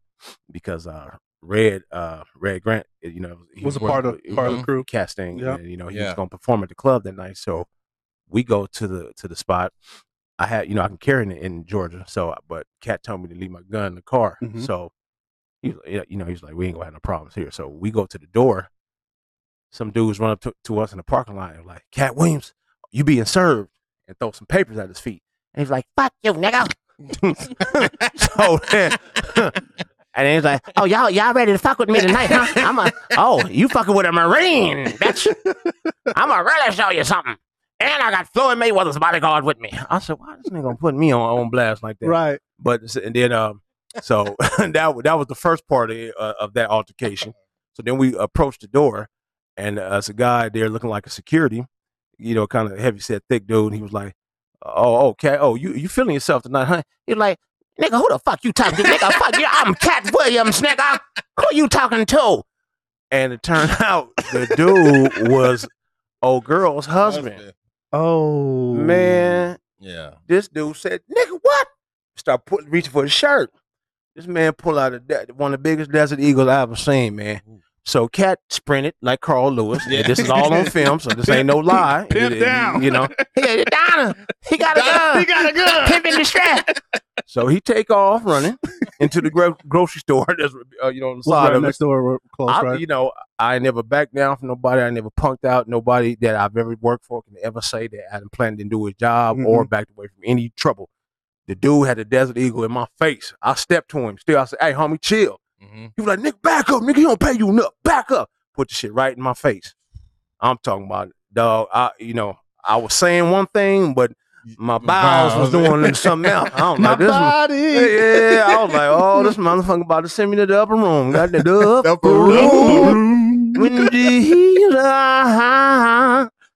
because uh, Red uh, Red Grant, you know, he Was a part of- with- part of the crew. casting. Yeah. and, you know, he was going to perform at the club that night. So we go to the to the spot. I had, you know, I can carry it in Georgia. So, but Katt told me to leave my gun in the car. Mhm. So, he, you know, he's like, we ain't gonna have no problems here. So we go to the door. Some dudes run up to, to us in the parking lot and like, Katt Williams, you being served, and throw some papers at his feet. And he's like, fuck you, nigga. so then, And then he's like, oh, y'all, y'all ready to fuck with me tonight, huh? I'm a, oh, you fucking with a Marine, bitch. I'm gonna really show you something. And I got Floyd Mayweather's bodyguard with me. I said, why this nigga gonna put me on on blast like that? right But and then um, so that that was the first part of, uh, of that altercation. So then we approached the door, and uh, it's a guy there looking like a security, you know, kind of heavy set, thick dude. And he was like, "Oh, okay, oh, you you feeling yourself tonight, huh?" He's like, nigga, who the fuck you talking to? Nigga, fuck you. I'm Katt Williams, nigga. Who you talking to? And it turned out the dude was old girl's husband. Oh Man, Yeah. this dude said, "Nigga, what?" Start put, reaching for his shirt. This man pull out a de- one of the biggest desert eagles I ever seen, man. So Katt sprinted like Carl Lewis. Yeah. This is all on film, so this ain't no lie. Pimp It- it- down. you know. He got Donna. He got a gun. he got a gun Pimp in distress. So he take off running. into the gro- grocery store. That's uh, you know on the Was side right of it. next door, we're close, I, right? You know, I never backed down from nobody. I never punked out nobody that I've ever worked for can ever say that I didn't plan to do his job Mm-hmm. or backed away from any trouble. The dude had a Desert Eagle in my face. I stepped to him. Still, I said, "Hey, homie, chill." Mhm. He was like, "Nick, back up, nigga. He don't pay you enough. Back up." Put the shit right in my face. I'm talking about it. dog. I, you know, I was saying one thing, but my bowels was doing something else. I don't My know. This one- body. yeah, I was like, oh, this motherfucker about to send me to the upper room. Got the upper Upper room. When.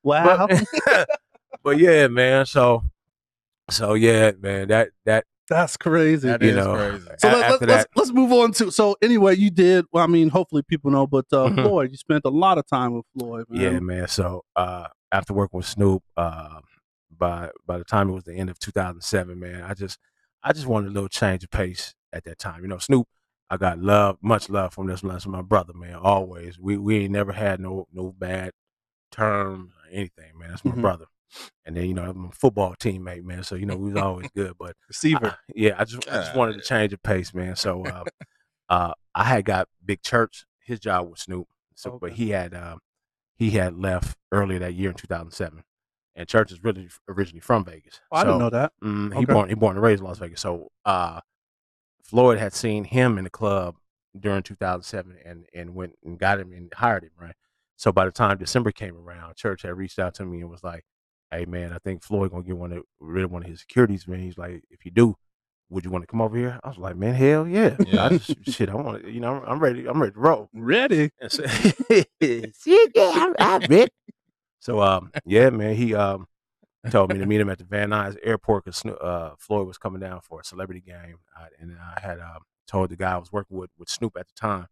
Wow. But, but yeah, man. So, so yeah, man. That that That's crazy. That you is know. crazy. So a- let, after let, that, let's let's move on to so anyway you did well I mean hopefully people know but uh, Mhm. Floyd you spent a lot of time with Floyd man. yeah, man. So uh, after working with Snoop, uh, by by the time it was the end of 2007, man, I just I just wanted a little change of pace at that time. You know, Snoop, I got love, much love from this this my brother, man. Always, we we ain't never had no no bad term or anything, man. That's my Mhm. brother. And then you know, I'm a football teammate, man. So you know, we was always good. But receiver I- yeah, I just I just wanted to change the pace, man. So uh, uh, I had got Big Church. His job was Snoop. So, but he had um, he had left earlier that year in 2007, and Church is really originally from Vegas. Oh, I didn't know that Mm, he Okay. born he born and raised in Las Vegas. So uh, Floyd had seen him in the club during 2007 and and went and got him and hired him. Right. So by the time December came around, Church had reached out to me and was like, "Hey man, I think Floyd gonna get one of rid of one of his securities. Man, he's like, if you do." Would you want to come over here? I was like, man, hell yeah! Yeah. I just, shit, I want to, you know, I'm ready. I'm ready to roll. ready so, see, yeah, I'm, ready. So, um, yeah, man, he um told me to meet him at the Van Nuys Airport because uh, Floyd was coming down for a celebrity game, I, and I had um, told the guy I was working with with Snoop at the time.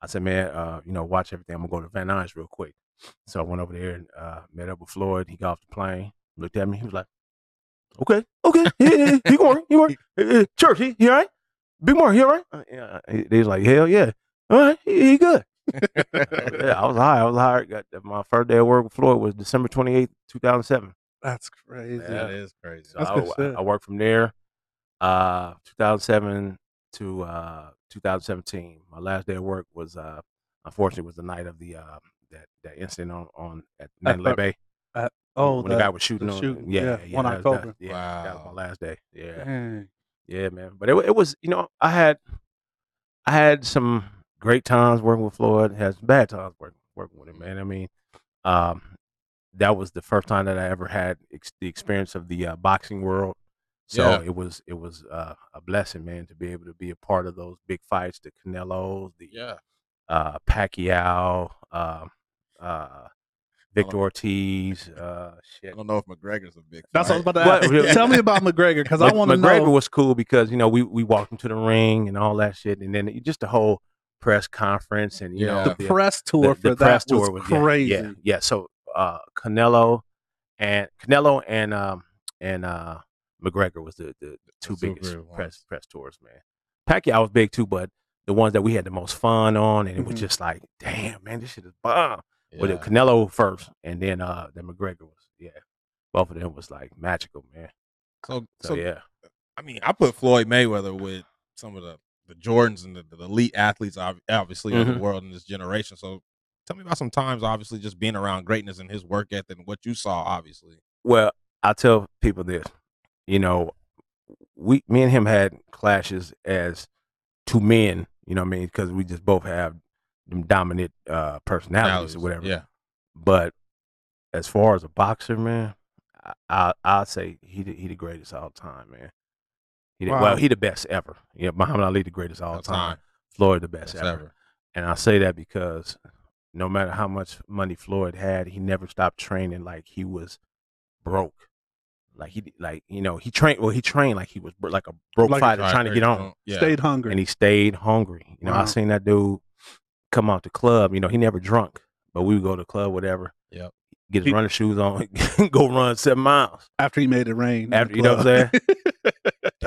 I said, man, uh, you know, watch everything. I'm gonna go to Van Nuys real quick. So I went over there and uh, met up with Floyd. He got off the plane, looked at me. He was like, "Okay, okay, yeah, yeah, yeah. he going, he going, Hey, hey, church, he, he all right? Big Mark, he all right?" Uh, yeah, he- they was like, "Hell yeah, all right, he, he good." yeah, I was high. I was high. Got my first day of work with Floyd was December twenty eighth, two thousand seven. that's crazy That is crazy. So I, I- I worked from there, uh, two thousand seven to uh, two thousand seventeen. My last day of work was, uh, unfortunately, was the night of the uh, that that incident on on at Mandalay uh, Bay. oh when the, the guy was shooting on, shooting, yeah, yeah, yeah, one that was- that- October. yeah, that was my last day. Yeah, Dang. yeah, man. But it, it was, you know, I had, I had some great times working with Floyd. Had some bad times working working with him, man. I mean, um, that was the first time that I ever had ex- the experience of the uh, boxing world. So Yeah. it was it was uh, a blessing, man, to be able to be a part of those big fights, the Canelos, the Yeah. uh, Pacquiao, um, uh, Victor Ortiz, uh, I don't know if McGregor's a big. That's what I was about to ask. Tell me about McGregor because I want to know. McGregor was cool because you know we we walked him to the ring and all that shit, and then it- just the whole press conference and you Yeah. know the press tour the- for the press tour was was crazy. Yeah, yeah. So uh, Canelo and Canelo and um and uh McGregor was the the two two biggest big ones. press press tours, man. Pacquiao was big too, but the ones that we had the most fun on, and it was Mhm. just like, damn, man, this shit is bomb. With Yeah. the Canelo first, and then uh then McGregor was yeah, both of them was like magical, man. So, So, so yeah, I mean, I put Floyd Mayweather with some of the the Jordans and the, the elite athletes, obviously, of Mhm. the world in this generation. So, tell me about some times, obviously, just being around greatness and his work ethic and what you saw, obviously. Well, I tell people this, you know, we, me and him had clashes as two men, you know what I mean? Because we just both have them dominant uh, personalities or whatever. Yeah. But as far as a boxer, man, I, I I'd say he the, he the greatest all time, man. He the, Wow. Well, he the best ever. Yeah, Muhammad Ali the greatest all All time. time. Floyd the best Best ever. ever. And I say that because no matter how much money Floyd had, he never stopped training like he was broke. Like he, like you know, he trained. Well, he trained like he was like a broke Like a fighter trying to get on, Yeah. Stayed hungry. and he stayed hungry. You know, Wow. I seen that dude come out the club. You know, he never drunk, but we would go to the club, whatever. Yep. Get his He- running shoes on, go run seven miles. after he made it rain. After- you know what I'm club.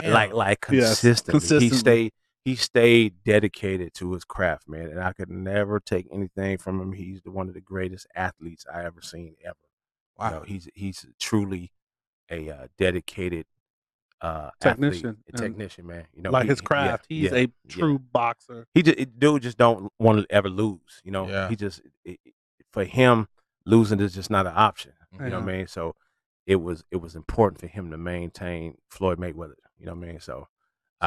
Like, like Yes, consistently. consistently. He stayed. He stayed dedicated to his craft, man, and I could never take anything from him. He's the, one of the greatest athletes I ever seen ever. You Wow. know, he's he's truly a uh, dedicated uh, Technician, athlete, technician, man. You know, like he- his yeah, craft. He's yeah, a yeah. true boxer. He just dude just don't want to ever lose. You know, Yeah. he just it, for him losing is just not an option. You know what I mean? So it was it was important for him to maintain Floyd Mayweather. You know what I mean? So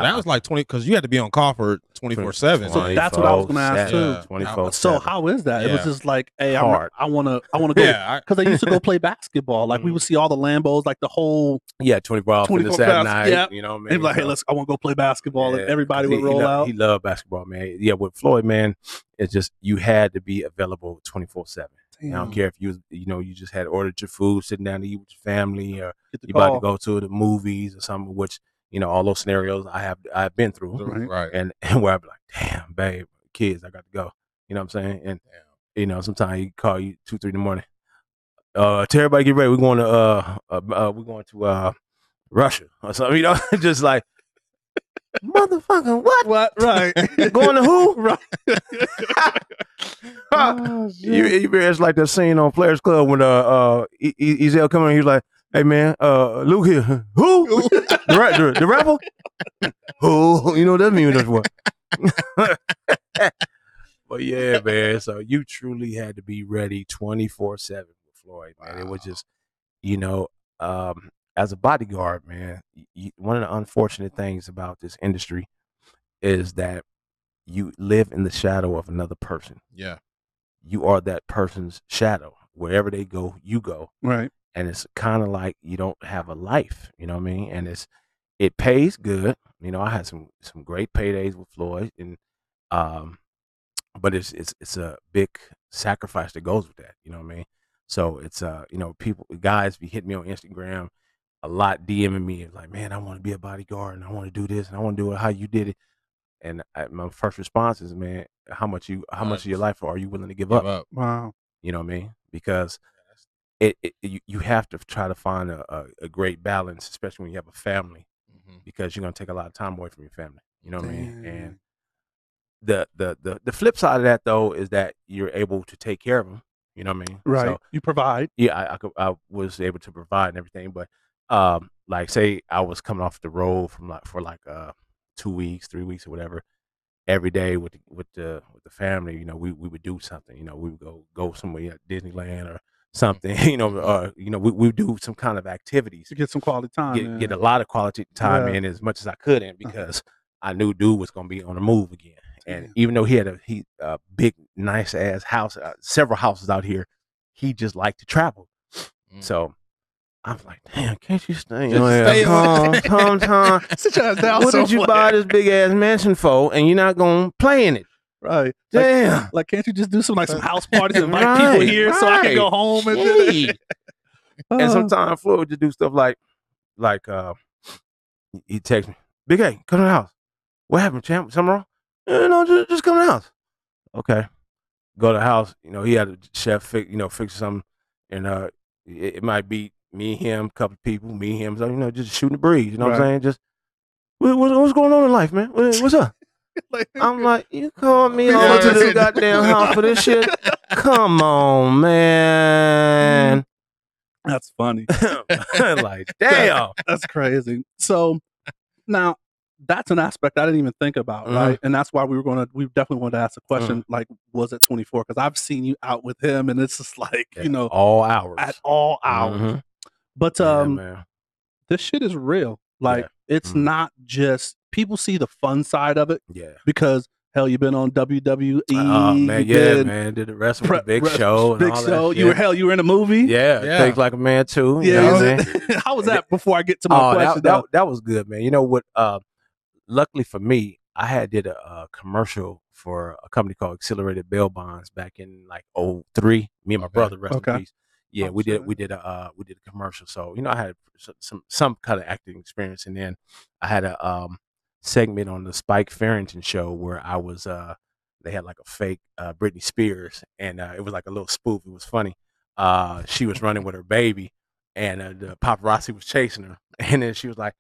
that was like twenty because you had to be on call for twenty four seven. So that's what I was gonna ask, too. Twenty four. So how is that? It was just like, hey, I'm, Hard. I want to, I want to go. Yeah, I- Because I used to go play basketball. Like we would mm. see all the Lambos, like the whole. Yeah, twenty four hours 24 Saturday night. yeah. You know what I mean? They'd be like, hey, let's. I want to go play basketball, and Yeah, everybody 'cause would he, roll he lo- out. He loved basketball, man. Yeah, with Floyd, man, it's just you had to be available twenty four seven. I don't care if you was, you know, you just had ordered your food, sitting down to eat with your family, or Get the you about to go to the movies or something. Which you know, all those scenarios I have I've been through, Right. right. and and where I'd be like, damn, babe, kids, I got to go. You know what I'm saying? And you know, sometimes he call you two, three in the morning. Uh, tell everybody get ready. We're going to uh, uh, uh we're going to uh Russia or something. You know, just like motherfucker, what? What? Right. Going to who? right. oh, you, you it's like that scene on Players Club when uh uh Ezel coming in, he was like, "Hey man, uh Luke here, who the, the, the rapper? who? You know what that means? That's what." but yeah, man. So you truly had to be ready twenty four seven with Floyd, man. It was just, you know, um, as a bodyguard, man. y- y- one of the unfortunate things about this industry is that you live in the shadow of another person Yeah. you are that person's shadow. Wherever they go, you go. Right. And it's kind of like you don't have a life, you know what I mean? And it's it pays good. You know, I had some some great paydays with Floyd and um but it's it's it's a big sacrifice that goes with that, you know what I mean? So it's uh, you know, people guys be hitting me on Instagram a lot DMing me like, "Man, I want to be a bodyguard and I want to do this and I want to do it how you did it." And I, my first response is, "Man, how much you how much of your life are you willing to give Give up?" up. Wow. You know what I mean? Because it, it you, you have to try to find a, a, a great balance, especially when you have a family, Mhm. because you're gonna take a lot of time away from your family. You know what I mean? And the, the the the flip side of that though is that you're able to take care of them. You know what I mean? Right. So, you provide. yeah, I, I, could, I was able to provide and everything, but um, like say I was coming off the road from like for like uh two weeks, three weeks or whatever, every day with the, with the with the family, you know, we, we would do something, you know, we would go go somewhere at Disneyland or something, you know, or you know, we we do some kind of activities, to get some quality time. get get a lot of quality time Yeah. in as much as I could in because I knew dude was gonna be on the move again, and Damn. even though he had a he a big nice ass house, uh, several houses out here, he just liked to travel. Mm. So I'm like, damn, can't you stay? Here? stay on- Come, come, time. Sit your ass down What did you buy this big ass mansion for? And you're not gonna play in it? Right. Like, Damn. like, can't you just do some like some house parties and invite Right, people here so I can go home and Shit. and Uh, sometimes Floyd would just do stuff like, like uh, he texts me, Big A, come to the house. What happened, champ? Something wrong? "Eh, no, just, just come to the house. Okay. Go to the house. You know, he had a chef fix, you know, fix something, and uh, it, it might be me, him, couple of people, me, him. So you know, just shooting the breeze. You know what I'm saying? Just what, what's going on in life, man? What, what's up? like, I'm like, you called me over to this goddamn house for this shit? Come on, man. that's funny. like, damn. That's crazy. So now that's an aspect I didn't even think about, Mhm. right? And that's why we were going to, we definitely wanted to ask a question like, was it 24? Because I've seen you out with him and it's just like, you know, all hours. at all hours. Mhm. But um, man. this shit is real. Like, it's Mhm. not just people see the fun side of it Yeah. because hell, you've been on WWE. Oh man, yeah, been man. Did the rest of Re- the big re- show and Big all show. that. You were hell. You were in a movie. Yeah, Yeah. Think like a man too. you Yeah. know what I mean? it- How was that? Before I get to my Oh, question, that, that, that was good, man. You know what? Uh, luckily for me, I had did a, uh commercial for a company called Accelerated Bail Bonds back in like 03. Me and my Okay. brother, rest Okay. in peace. Yeah, Oh, we did we did a uh, we did a commercial. So you know, I had some some kind of acting experience, and then I had a um segment on the Spike Feresten show where I was uh they had like a fake uh, Britney Spears, and uh, it was like a little spoof. It was funny. Uh, she was running with her baby, and uh, the paparazzi was chasing her, and then she was like,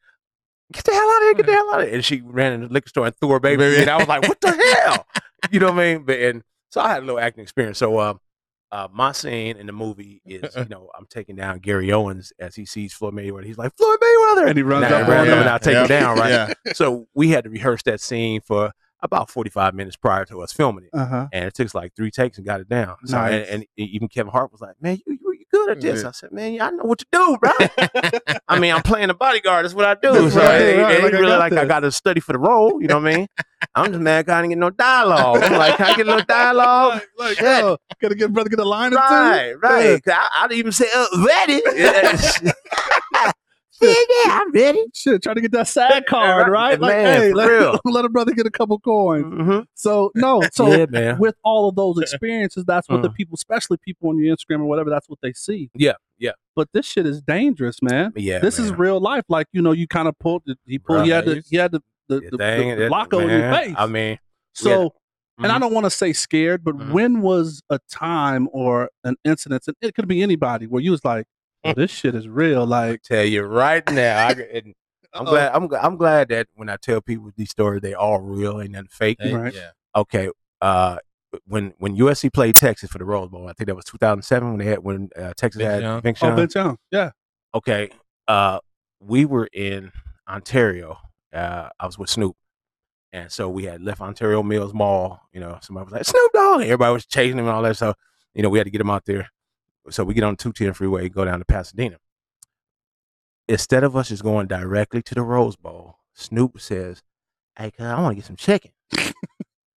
"Get the hell out of here! Get the hell out of here!" And she ran in the liquor store and threw her baby. Baby. And I was like, "What the hell?" You know what I mean? But and so I had a little acting experience. So um, uh, my scene in the movie is, you know, I'm taking down Gary Owens as he sees Floyd Mayweather. He's like, Floyd Mayweather. And he runs Now- up runs on up and I take him down, right? Yeah. So we had to rehearse that scene for about 45 minutes prior to us filming it. Uh huh. And it took us like three takes and got it down. So, Nice. and, and even Kevin Hart was like, man, you, you good at this. I said, man, yeah, I know what to do, bro. I mean, I'm playing a bodyguard. That's what I do. That's so right, it, right, like I really got like I got to study for the role. You know what I mean? I'm just mad I didn't get no dialogue. I'm like, can I get a little dialogue? like, Shit. oh, gotta get brother get a line or two. Right, right. I, I'd even say, uh, ready. yeah, yeah, I'm ready. Shit, trying to get that sad card, right? Like, Man, hey, let, let a brother get a couple coins. Mhm. So no, so yeah, man. with all of those experiences, that's what the Mm. people, especially people on your Instagram or whatever, that's what they see. Yeah, yeah. But this shit is dangerous, man. Yeah, this is real life. Like you know, you kind of pulled. He pulled. He had the. He had the the, Yeah, the, dang, the, the lock on your face. I mean, so, and I mhm. don't want to say scared, but Mhm. when was a time or an incident, and it could be anybody, where you was like, "This shit is real." Like, tell you right now. I, and I'm Uh-oh. glad. I'm, I'm glad that when I tell people these stories, they all real and nothing fake. Hey, Right. Yeah. Okay. Uh, when when USC played Texas for the Rose Bowl, I think that was 2007 when they had when uh, Texas Vince had Young. Vince oh, Young. Vince Young, yeah, okay. Uh, we were in Ontario. Uh, I was with Snoop. And so we had left Ontario Mills Mall. You know, somebody was like, Snoop Dogg. Everybody was chasing him and all that. So, you know, we had to get him out there. So we get on 210 freeway and go down to Pasadena. Instead of us just going directly to the Rose Bowl, Snoop says, Hey, cuz, I want to get some chicken.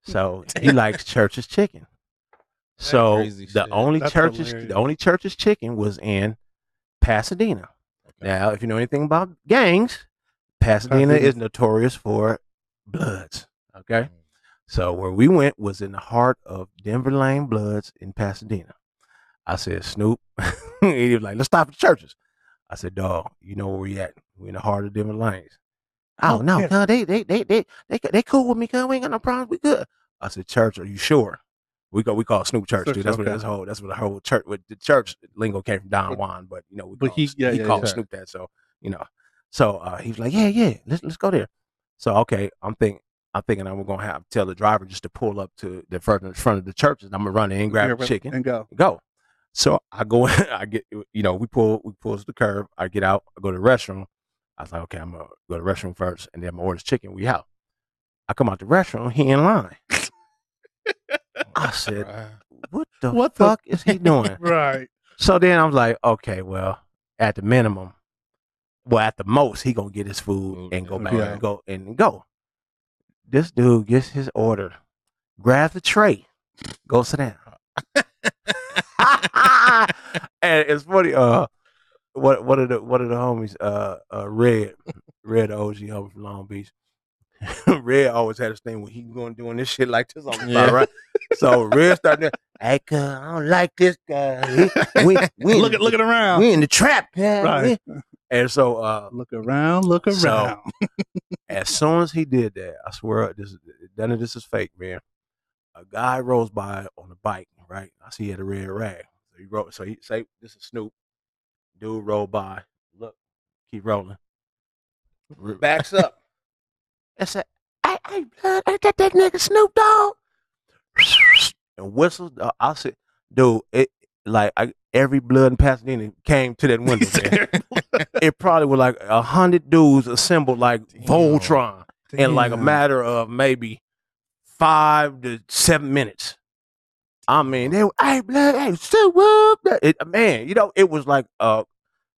so he likes Church's chicken. So the shit. only That's Church's hilarious. the only Church's chicken was in Pasadena. Now, if you know anything about gangs, Pasadena Pasadena. is notorious for bloods. Okay. Mm. So where we went was in the heart of Denver Lane Bloods in Pasadena. I said, Snoop. he was like, let's stop at the churches. I said, dog, you know where we at? We in the heart of Denver Lanes. Oh, no, yeah. cuz, they, they, they, they, they, they cool with me, cuz. We ain't got no problems. We good. I said, church, are you sure? We go, we call Snoop Church, Church, dude. That's what okay. that's whole. That's what the whole church. With the church lingo came from Don Juan, but you know, we But call he- yeah, he yeah, called yeah. Snoop that. So you know, so uh, he was like, yeah, yeah, let's let's go there. So okay, I'm thinking, I'm thinking I'm gonna have tell the driver just to pull up to the front of, front of the church, and I'm gonna run in grab Yeah, the chicken, and go. go. So I go, in, I get, you know, we pull, we pull to the curb. I get out, I go to the restroom. I was like, okay, I'm gonna go to the restroom first, and then I'm gonna order chicken. We out. I come out the restroom, he in line. I said, what the What the- fuck is he doing? Right. So then I was like, okay, well, at the minimum, well, at the most, he gonna get his food and go back Yeah. and go and go. This dude gets his order, grabs the tray, goes sit down. and it's funny, uh what what are the what are the homies, uh uh Red, Red the OG homie from Long Beach. Red always had this thing where he going doing this shit like this on the Yeah. right? So Red started, hey, cuz, I don't like this guy. We, we, we Look at looking around. we in the trap, yeah. Right. And so uh Look around. Look around. So- as soon as he did that, I swear this none of this is fake, man. A guy rolls by on a bike, right? I see he had a red rag. So he wrote so he say this is Snoop. Dude roll by. Look, keep rolling. Backs up. I said, hey, hey, blood, ain't that that nigga Snoop Dogg? And whistles. uh, I said, dude, it like I, every blood in Pasadena came to that window, man. it probably was like a hundred dudes assembled like Voltron in like a matter of maybe five to seven minutes. I mean, they were, hey, blood, hey, so what? It, man, you know, it was like, uh,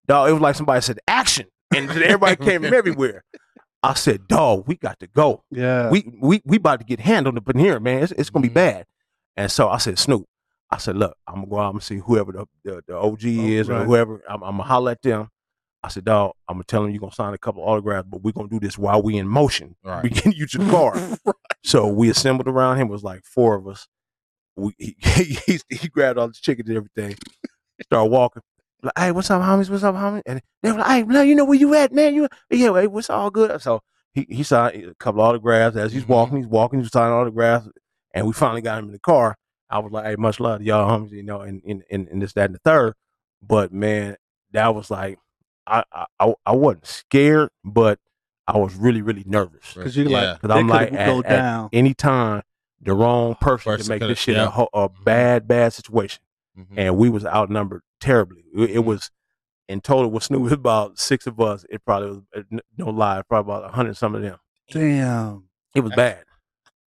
dog, it was like somebody said action, and everybody came from everywhere. I said, dog, we got to go. Yeah. We we we about to get handled up in here, man. It's, it's gonna be Mhm. bad. And so I said, Snoop, I said, look, I'm gonna go out and see whoever the the, the OG is or right. whoever. I'm, I'm gonna holler at them. I said, dog, I'm gonna tell them you're gonna sign a couple autographs, but we're gonna do this while we in motion. Right. We getting you to the car. So we assembled around him. It was like four of us. We he he, he grabbed all the chickens and everything. Started walking. Like, hey, what's up, homies? What's up, homies? And they were like, hey, man, you know where you at, man? You yeah, hey, what's all good? So he he signed a couple autographs as he's Mhm. walking. He's walking. He's signing autographs, and we finally got him in the car. I was like, hey, much love to y'all, homies, you know, and and and, and this, that, and the third. But man, that was like, I I, I wasn't scared, but I was really really nervous. Because you Yeah. like, Because I'm like, at, go at down. any time, the wrong person Person can make this shit yeah. a, a Mhm. bad, bad situation. Mhm. and we was outnumbered terribly. It, it was in total with Snoop, it was about six of us. It probably was uh, no lie, probably about a hundred some of them. Damn. It was bad.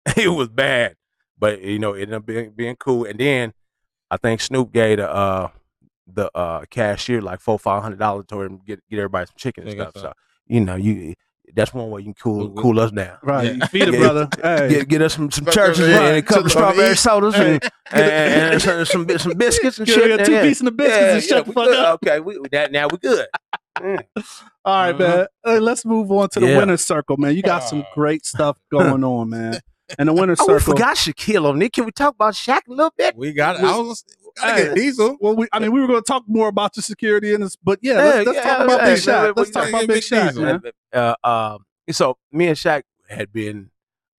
it was bad, but you know, it ended up being, being cool. And then I think Snoop gave the uh, the uh, cashier like four five hundred dollars to him get get everybody some chicken and stuff. stuff. So you know, you that's one way you can cool cool us down. Right. Yeah. Feed it, Yeah. brother. Hey. Get, get us some, some churches right, and a couple of strawberry eat. sodas Hey. and, and, and some, some some biscuits and Get- shit. get two pieces of biscuits yeah, and shut yeah, the we fuck good. up. Okay, we, that now we're good. Mm. All right, Mhm. man. Hey, let's move on to the Yeah. winner's circle, man. You got some Oh. great stuff going on, man. And the winner's Oh, we circle. forgot Shaquille O'Neal. Can we talk about Shaq a little bit? We got. I was. Gotta Hey. get Diesel. Well, we, I mean, we were going to talk more about the security in this, but yeah, let's, let's Yeah, talk about yeah, Big yeah, Shaq. Let's we- talk about yeah, Big Big Shaq, Diesel. man. Uh, um, so me and Shaq had been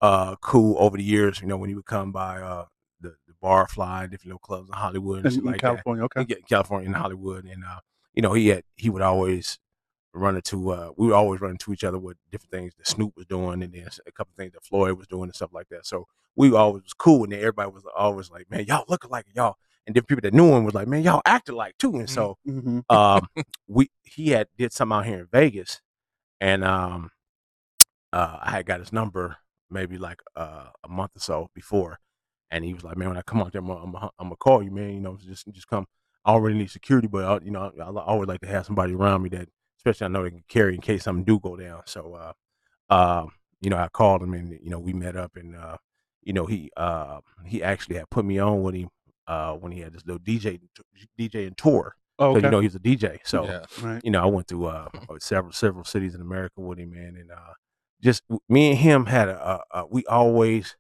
uh, cool over the years. You know, when he would come by uh, the, the Barfly different little clubs in Hollywood and In, shit in like that. California, okay. in California and Hollywood, and uh, you know he had he would always run into uh, we would always run into each other with different things that Snoop was doing, and then a couple things that Floyd was doing and stuff like that. So we always was cool, and then everybody was always like, "Man, y'all look alike, y'all." And different people that knew him was like, "Man, y'all acted like too." And so hmm um, we he had did something out here in Vegas, and um, uh, I had got his number maybe like uh, a month or so before, and he was like, "Man, when I come out there, I'm gonna, I'm gonna, call you, man. You know, just just come. I already need security, but I, you know, I, I always like to have somebody around me that, especially I know they can carry in case something do go down. So, uh, uh, you know, I called him, and you know, we met up, and uh, you know, he uh, he actually had put me on with him uh, when he had this little DJ DJ and tour. Oh, okay. you know, he's a DJ. So yeah. right. you know, I went to uh, several several cities in America with him, man, and uh, just me and him had a, a, a we always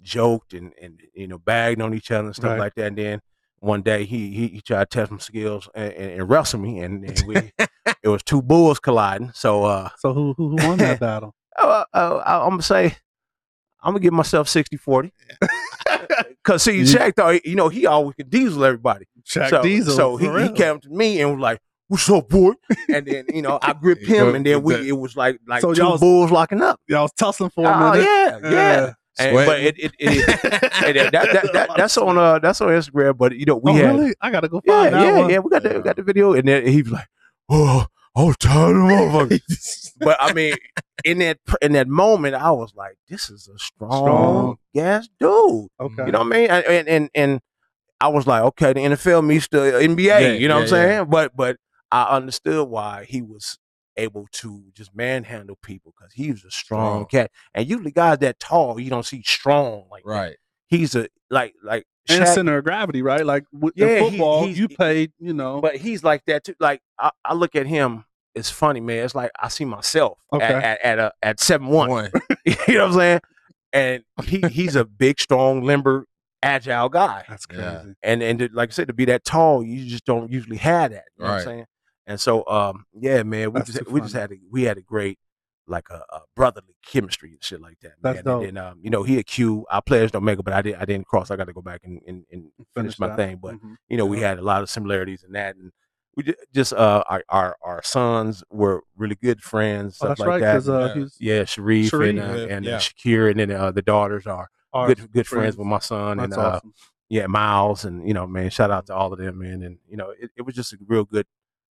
joked and and you know bagged on each other and stuff Right. like that. And then one day he he, he tried to test my skills and, and, and wrestle me, and, and we it was two bulls colliding. So uh, So who who, who won that battle? uh, uh, I'm gonna say I'm gonna give myself 60-40. Cause see, Shaq thought you know he always could diesel everybody. Shaq so, Diesel. So he, he came to me and was like, "What's up, boy?" And then you know I gripped him, and then we it was like like So two y'all was- bulls locking up. Y'all was tussling for a Oh minute. yeah, yeah. Yeah. And, but it, it, it, it- that, that, that, that's on uh that's on Instagram. But you know we oh, had really? I gotta go yeah find that yeah one. yeah we got the we got the video, and then he was like, "Oh, Was tired of motherfuckers." but I mean, in that in that moment, I was like, "This is a strong, Strong. gas dude." Okay. You know what I mean? And and and, I was like, okay, the NFL meets the NBA. Yeah, you know what I'm yeah, yeah. saying? But but I understood why he was able to just manhandle people because he was a strong Strong. cat. And usually guys that tall, you don't see strong like that. Right. He's a like like and Shaq- center of gravity, right? Like with Yeah, he- football, he's- you played, you know. but he's like that too. Like I, I look at him. It's funny, man. It's like I see myself Okay. at at at, a, at seven one. One. you know what I'm saying? And he he's a big, strong, limber, agile guy. That's crazy. Yeah. and and to, like I said, to be that tall, you just don't usually have that. You know what I'm saying? And so, um, yeah, man, we That's just we just had a, we had a great like a, a brotherly chemistry and shit like that. That's dope. And then, um, you know, he a Q. Our players don't make it, but I did I didn't cross. I got to go back and, and, and finish, my that. thing. But Mhm. you know, we had a lot of similarities in that, and we just uh our our, our sons were really good friends, Oh, stuff that's like right. that. Uh, Yeah. he yeah, Shareef, Shareef, and uh, yeah, and yeah. Uh, Shaqir, and then uh, the daughters are our good good friends with my son, That's and uh, awesome. yeah, Miles, and you know, man, shout out to all of them, man, and you know, it, it was just a real good,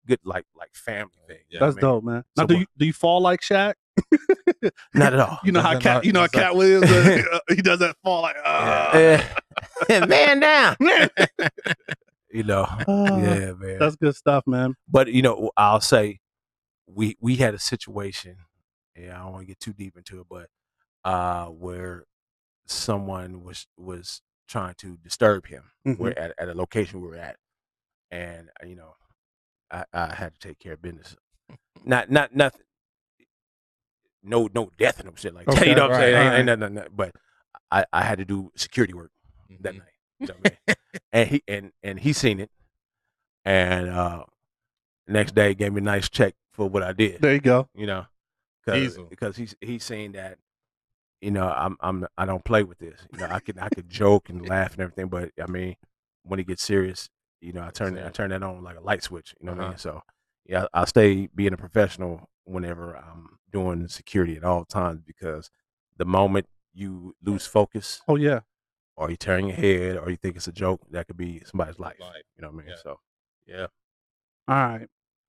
good like like family thing. Yeah, That's man. dope, man. Now, So do you do you fall like Shaq? Not at all. You know how Doesn't cat, not- you know how it's Katt Williams, uh, he does that fall like, ah. Uh, man down. You know, Ah, yeah, man. That's good stuff, man. but you know, I'll say we we had a situation. Yeah, I don't want to get too deep into it, but uh, where someone was was trying to disturb him. Mhm. We're at, at a location we were at, and uh, you know, I, I had to take care of business. Not not nothing. No no death and no shit like that. Okay, you know what I'm saying? Ain't- right. ain't nothing- nothing- but I, I had to do security work that Mhm. night. You know what I mean? And he and and he seen it, and uh, next day gave me a nice check for what I did. There you go. You know, cause, Diesel. because he's he's saying that, you know, I'm I'm I don't play with this. You know, I can I could joke and laugh and everything, but I mean, when it gets serious, you know, I turn it, I turn that on like a light switch. You know what I Uh-huh. mean? So yeah, I stay being a professional whenever I'm doing security at all times because the moment you lose focus Oh yeah. Or you tearing your head, or you think it's a joke, that could be somebody's life. Life. You know what I mean? Yeah. So, yeah. All right.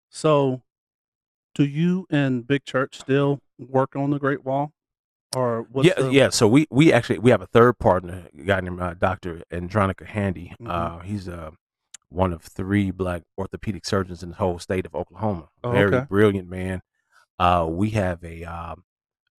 So, do you and Big Church still work on the Great Wall, or what's yeah, the, yeah. So we we actually we have a third partner, a guy named uh, Doctor Andronica Handy. Mhm. Uh, he's uh, one of three black orthopedic surgeons in the whole state of Oklahoma. Oh, Very okay. brilliant man. Uh, we have a um,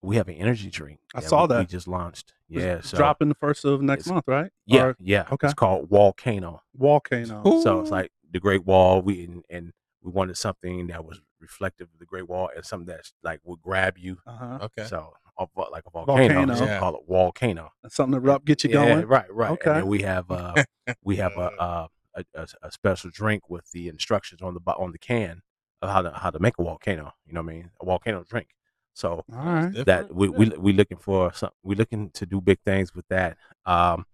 we have an energy drink. I saw we, we just launched. It's Yeah, so dropping the first of next month, right? yeah, Or yeah. okay. It's called Volcano. Volcano. So it's like the Great Wall. We and, and we wanted something that was reflective of the Great Wall and something that's like would grab you. Uh huh. Okay. So a vo- like a volcano. Volcano. So Yeah. call it volcano. Something to rub, get you Yeah, going. right, right. Okay. And then we have uh we have a, uh, a, a a special drink with the instructions on the on the can of how to how to make a volcano. You know what I mean? A volcano drink. So All right. that we we we looking for some we looking to do big things with that. Um,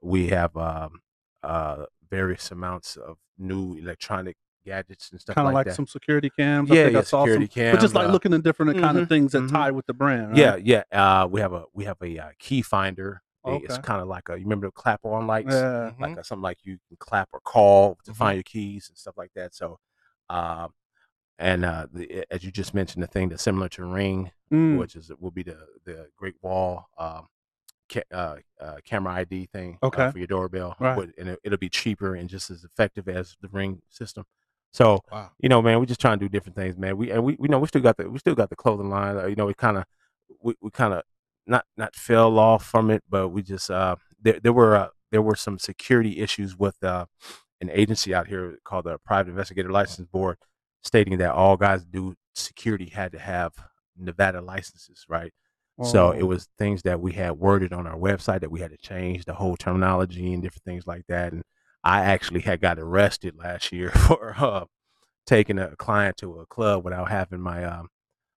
we have um uh various amounts of new electronic gadgets and stuff like that. Kind of like, like, that. some security cams. I Yeah, think I yeah, saw security some, But just like uh, looking at different kind of things that mhm. tie with the brand. Right? Yeah, yeah. Uh, we have a we have a uh, key finder. Okay. It's kind of like a you remember the clap on lights, Yeah. like a, something like you can clap or call to Mhm. find your keys and stuff like that. So, um, and uh, the, as you just mentioned, the thing that's similar to Ring, Mm. which is will be the the Great Wall um, ca- uh, uh, camera ID thing uh, Okay. for your doorbell, Right. And it, it'll be cheaper and just as effective as the Ring system. So, Wow. you know, man, we're just trying to do different things, man. We and we, we know we still got the we still got the clothing line. Uh, you know, we kind of we, we kind of not not fell off from it, but we just uh there there were uh, there were some security issues with uh an agency out here called the Private Investigator License Board, stating that all guys do security had to have Nevada licenses, right? So it Oh. was things that we had worded on our website that we had to change the whole terminology and different things like that. And I actually had got arrested last year for uh, taking a client to a club without having my um,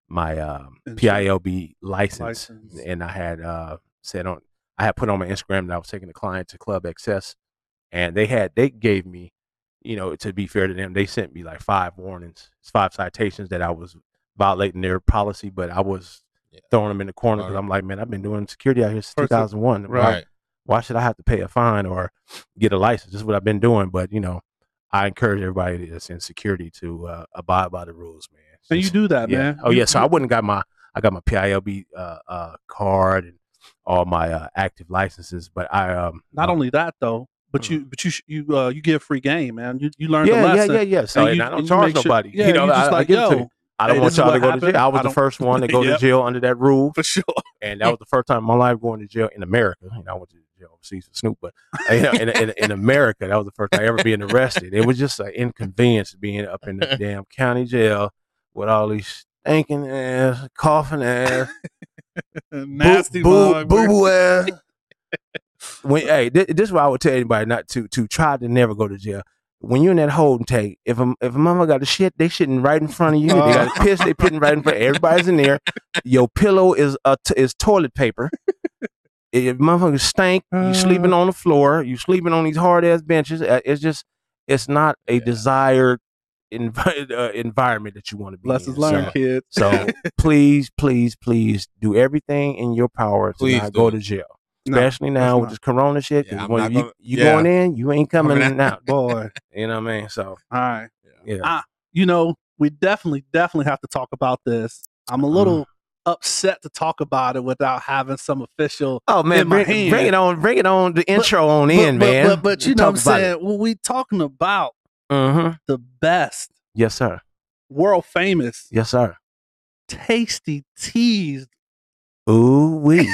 my um, PILB license, License. and I had uh, said on I had put on my Instagram that I was taking a client to Club XS, and they had they gave me, you know, to be fair to them, they sent me like five warnings, five citations that I was violating their policy, but I was Yeah. throwing them in the corner because Right. I'm like, man, I've been doing security out here since First- 2001. Right. Why, should I have to pay a fine or get a license? This is what I've been doing. But you know, I encourage everybody that's in security to uh, abide by the rules, man. and you do that, yeah. man. Oh yeah. So I wouldn't got my I got my PILB uh, uh, card and all my uh, active licenses, but I um not only that though, but Mhm. you but you you uh, you give free game, man. You you learn the yeah yeah lesson. yeah yeah. So and and you- I don't charge make sure- nobody. Yeah, you know, I, like I give it to yo. I don't hey, want y'all to go to jail. I was I the first one to go Yep. to jail under that rule. for sure. and that was the first time in my life going to jail in America. You know, I went to jail overseas for Snoop, but you know, in, in, in America, that was the first time ever being arrested. It was just an inconvenience being up in the damn county jail with all these stinking ass, coughing ass, Nasty boo boo boo ass. When hey, this, this is what I would tell anybody not to to try to never go to jail. When you're in that holding tank, if a if a mama got a shit, they shitting right in front of you. They got a piss, they putting right in front. Of everybody's in there. Your pillow is a t- is toilet paper. If motherfuckers stink, you sleeping Uh. on the floor. You sleeping on these hard ass benches. Uh, It's just it's not a desired envi- uh, environment that you want to be Lessons in. learned, So- kids. so please, please, please do everything in your power to Please not go to jail. No, Especially now with this corona shit. Yeah, when you, gonna- you yeah. going in, you ain't coming Coming out. boy. You know what I mean? So All right. yeah. Ah, you know, we definitely, definitely have to talk about this. I'm a Uh-huh. little upset to talk about it without having some official. Oh man, in bring, bring it on, bring it on the intro on in, but, man. But, but, you know what I'm saying? Well, we talking about. Mhm. the best, Yes, sir. world famous, Yes, sir. tasty teas. Ooh wee,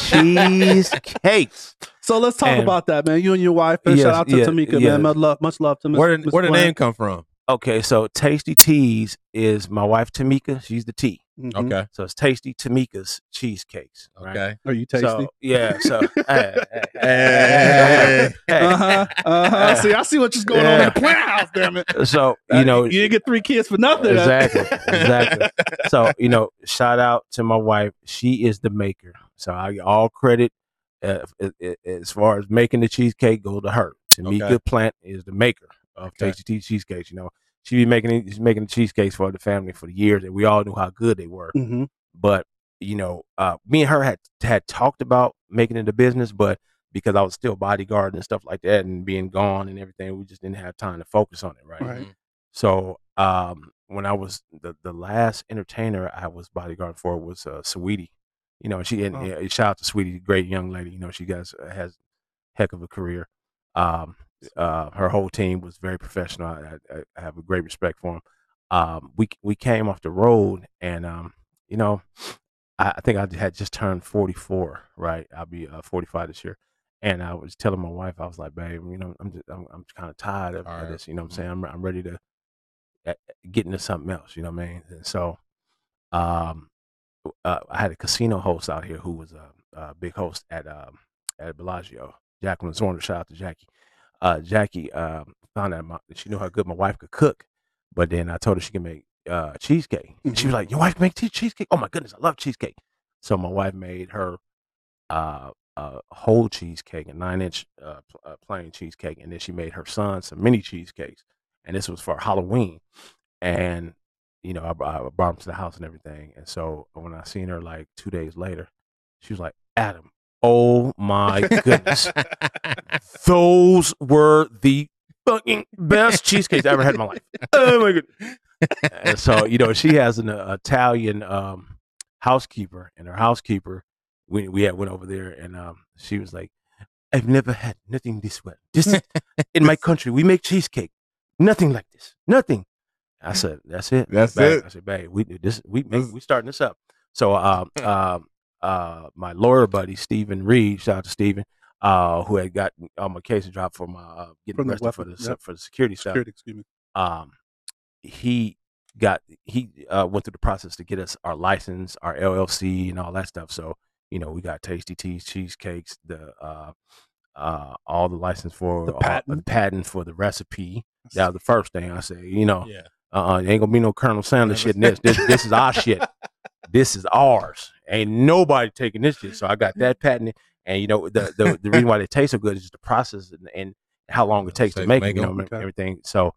cheesecakes. So let's talk And- about that, man. You and your wife. And Yes, shout out to yeah, Tamika, yeah. man. Much love, much love to Miss, Where did Miss where the name come from? Okay, so Tasty Teas is my wife Tamika. She's the T. Mhm. Okay. So it's Tasty Tamika's cheesecakes. right? Okay. Are you tasty? So yeah, so hey, hey, Hey. hey. uh huh. Uh huh. See, I see what you're going on in the plant house. Damn it. So Uh, you know you didn't get three kids for nothing. exactly, exactly. So you know, shout out to my wife. She is the maker. So I get all credit uh, uh, uh, as far as making the cheesecake go to her. Tamika Okay. Plant is the maker of Okay. Tasty Tea cheesecakes. You know, she be making it- she's making the cheesecakes for the family for the years, and we all knew how good they were. Mm-hmm. but you know, uh, me and her had had talked about making it a business, but because I was still bodyguarding and stuff like that, and being gone and everything. We just didn't have time to focus on it, right? Right. So um, when I was the the last entertainer I was bodyguard for was uh, Saweetie. You know, she and Oh. yeah, shout out to Saweetie, great young lady. You know, she guys has heck of a career. Um, uh, her whole team was very professional. I, I, I have a great respect for them. Um, we we came off the road, and um, you know, I, I think I had just turned forty four. Right, I'll be uh, forty five this year. And I was telling my wife, I was like, "Babe, you know, I'm just, I'm, I'm kind of tired of, Tired. this. You know, what I'm Mhm. saying I'm, I'm ready to uh, get into something else. You know what I mean? And so, um, uh, I had a casino host out here who was a, a big host at um, at Bellagio. Jacqueline Zorner, shout out to Jackie. Uh, Jackie um, found out my, she knew how good my wife could cook, but then I told her she could make uh, cheesecake. And she was like, "Your wife can make cheesecake? Oh my goodness, I love cheesecake." So my wife made her uh, a whole cheesecake, a nine inch uh, pl- uh, plain cheesecake, and then she made her son some mini cheesecakes, and this was for Halloween. And you know, I, I brought them to the house and everything. And so when I seen her like two days later, she was like, "Adam, oh my goodness, those were the fucking best cheesecakes I ever had in my life. Oh my goodness." and so you know, she has an uh, Italian um, housekeeper, and her housekeeper, we we had went over there, and um, she was like, "I've never had nothing this well. This is- in my country, we make cheesecake, nothing like this, nothing." I said, "That's it. That's babe." it. I said, "Babe, we this. We make, we starting this up." So, um, um, uh, my lawyer buddy Stephen Reed, shout out to Stephen, uh, who had got all my cases dropped for my uh, getting From the arrested for the yep. for the security stuff Security, excuse me. um, he got he uh, went through the process to get us our license, our LLC, and all that stuff. So you know, we got Tasty T's, cheesecakes, the uh, uh, all the license for The all- patent. the patent for the recipe. That was the first thing I said. You know, Yeah. uh, uh ain't gonna be no Colonel Sanders shit in this. This this is our shit. This is ours. Ain't nobody taking this shit. So I got that patent. And you know the the, the reason why they taste so good is just the process and, and how long it takes to to make, it, you know, 'em. and Okay. everything. So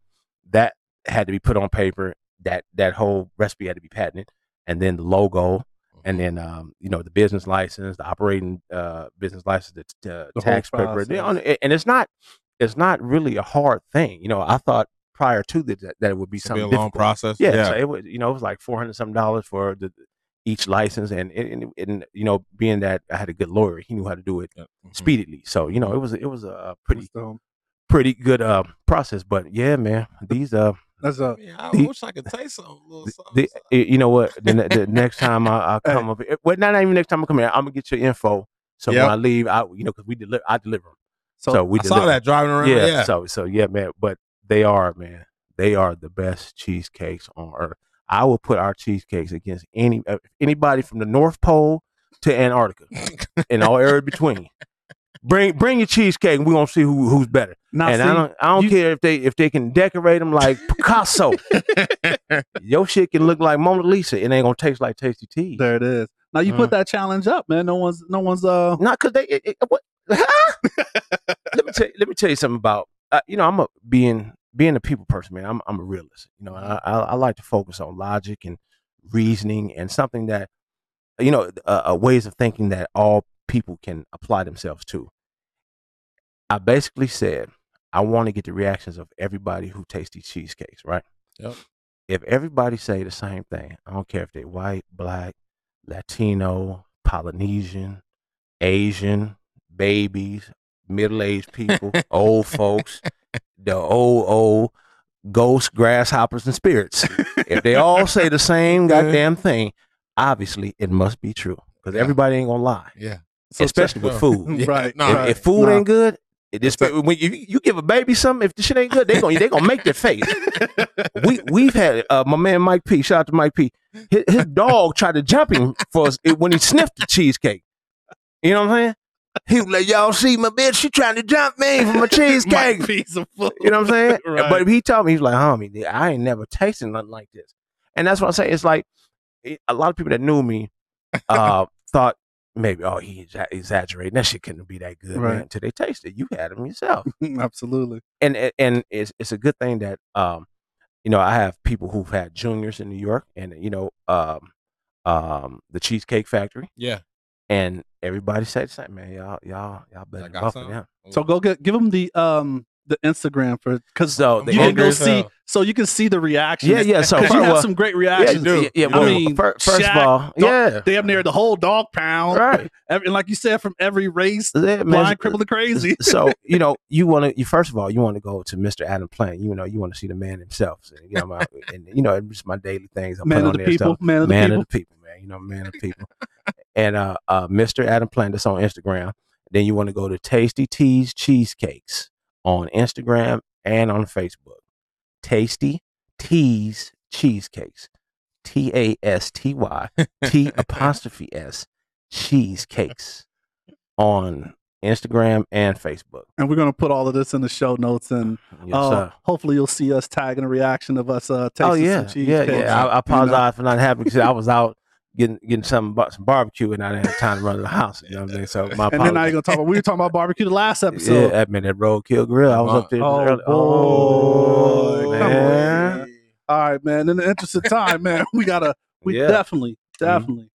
that had to be put on paper. That that whole recipe had to be patented, and then the logo, and then um, you know the business license, the operating uh, business license, the, t- uh, The tax paper, you know, process. and it's not it's not really a hard thing. You know, I thought prior to that that, that it would be be something a long process. Yeah, so it was you know it was like four hundred something dollars for the each license, and, and and you know being that I had a good lawyer, he knew how to do it Yeah. Mhm. speedily. So you know it was it was a pretty pretty good uh, process. But yeah, man, these uh that's a Yeah, I The- wish I could taste some little something. the, something. you know what the, the next time I, I come up, well not even next time I come here, I'm gonna get your info. So Yep. when I leave, I you know because we deliver, I deliver them. so, So, we I saw that driving around. yeah, Yeah. So so yeah, man. But they are man. They are the best cheesecakes on earth. I will put our cheesecakes against any uh, anybody from the North Pole to Antarctica and all area between. Bring bring your cheesecake, and we gonna see who who's better. now and see, I don't I don't you- care if they if they can decorate them like Picasso. Your shit can look like Mona Lisa. It ain't gonna taste like Tasty tea. there it is. Now you put that challenge up, man. No one's no one's uh Not because they. It, it, what? let me tell. You, let me tell you something about. Uh, you know, I'm a being being a people person, man. I'm I'm a realist. You know, I I, I like to focus on logic and reasoning and something that, you know, uh, ways of thinking that all people can apply themselves to. I basically said I want to get the reactions of everybody who tastes these cheesecakes, right? Yep. If everybody say the same thing, I don't care if they're white, black, Latino, Polynesian, Asian, babies, middle aged people, old folks, the old, old ghosts, grasshoppers, and spirits. if they all say the same goddamn thing, obviously it must be true. Because Yeah. everybody ain't gonna lie. yeah. Especially with food. Yeah, Right, no, If, right. if food Nah. ain't good, it just when you, you give a baby something, if the shit ain't good, they gonna they gonna make their face. we we've had uh, my man Mike P. Shout out to Mike P. His, his dog tried to jump him for us when he sniffed the cheesecake. You know what I'm saying? He was like, "Y'all see my bitch? She trying to jump me for my cheesecake." piece of food. You know what I'm saying? Right. But he told me he's like, "Homie, I ain't never tasted nothing like this." And that's what I say. It's like it, a lot of people that knew me uh, thought maybe, "Oh, he exa- exaggerating. That shit couldn't be that good." Right. Man. Until they taste it, you had them yourself Absolutely. and and- and it's it's a good thing that um you know I have people who've had Junior's in New York and you know um um the Cheesecake Factory Yeah. And everybody said the same, man. Y'all, y'all, y'all better buff some. him. So go get give them the um the Instagram for because So the you can go Instagram. see so you can see the reactions. Yeah, yeah. So you first- have some great yeah, reactions. yeah, yeah, I well, mean, fir- first Shaq, of all, dog- yeah, Damn near the whole dog pound, right. Every, and like you said, from every race, Yeah, man, blind, crippled, and crazy. so you know you want to you first of all you want to go to Mr. Adam Plant. You know you want to see the man himself. So, you know, my, and you know it's just my daily things. I man of the people, man of the man people. of the people, man. You know, man of the people. and uh, uh, Mr. Adam Plant that's on Instagram. Then you want to go to Tasty T's Cheesecakes on Instagram and on Facebook. Tasty T's Cheesecakes. T A S T Y T apostrophe S cheesecakes on Instagram and Facebook. and we're gonna put all of this in the show notes, and Yes, uh, hopefully you'll see us tagging a reaction of us uh, tasting Oh yeah, some cheese yeah, yeah. I, I apologize for not having because I was out getting getting some some barbecue and I didn't have time to run to the house. You know what I'm saying? So my And then now you're gonna talk about we were talking about barbecue the last episode. yeah, that man, that roadkill grill. I was up there. Oh, early- oh, man. man. All right, man. In the interest of time, man, we gotta we Yeah. definitely, definitely.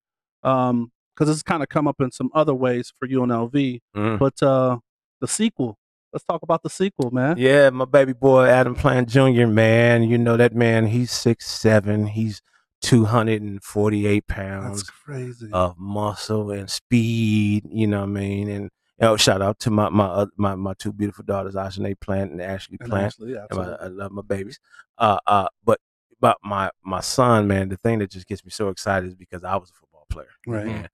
Um, because it's kind of come up in some other ways for UNLV. Mm. But uh the sequel. Let's talk about the sequel, man. Yeah, my baby boy Adam Plant Jr. Man, you know that man. He's six seven. He's two hundred and forty eight pounds. Crazy. of muscle and speed. You know what I mean? And know, shout out to my my uh, my, my two beautiful daughters, Ashanae Plant and Ashley Plant. actually, yeah, And my. I love my babies. Uh, uh, but but my my son, man, the thing that just gets me so excited is because I was a football player. Right. And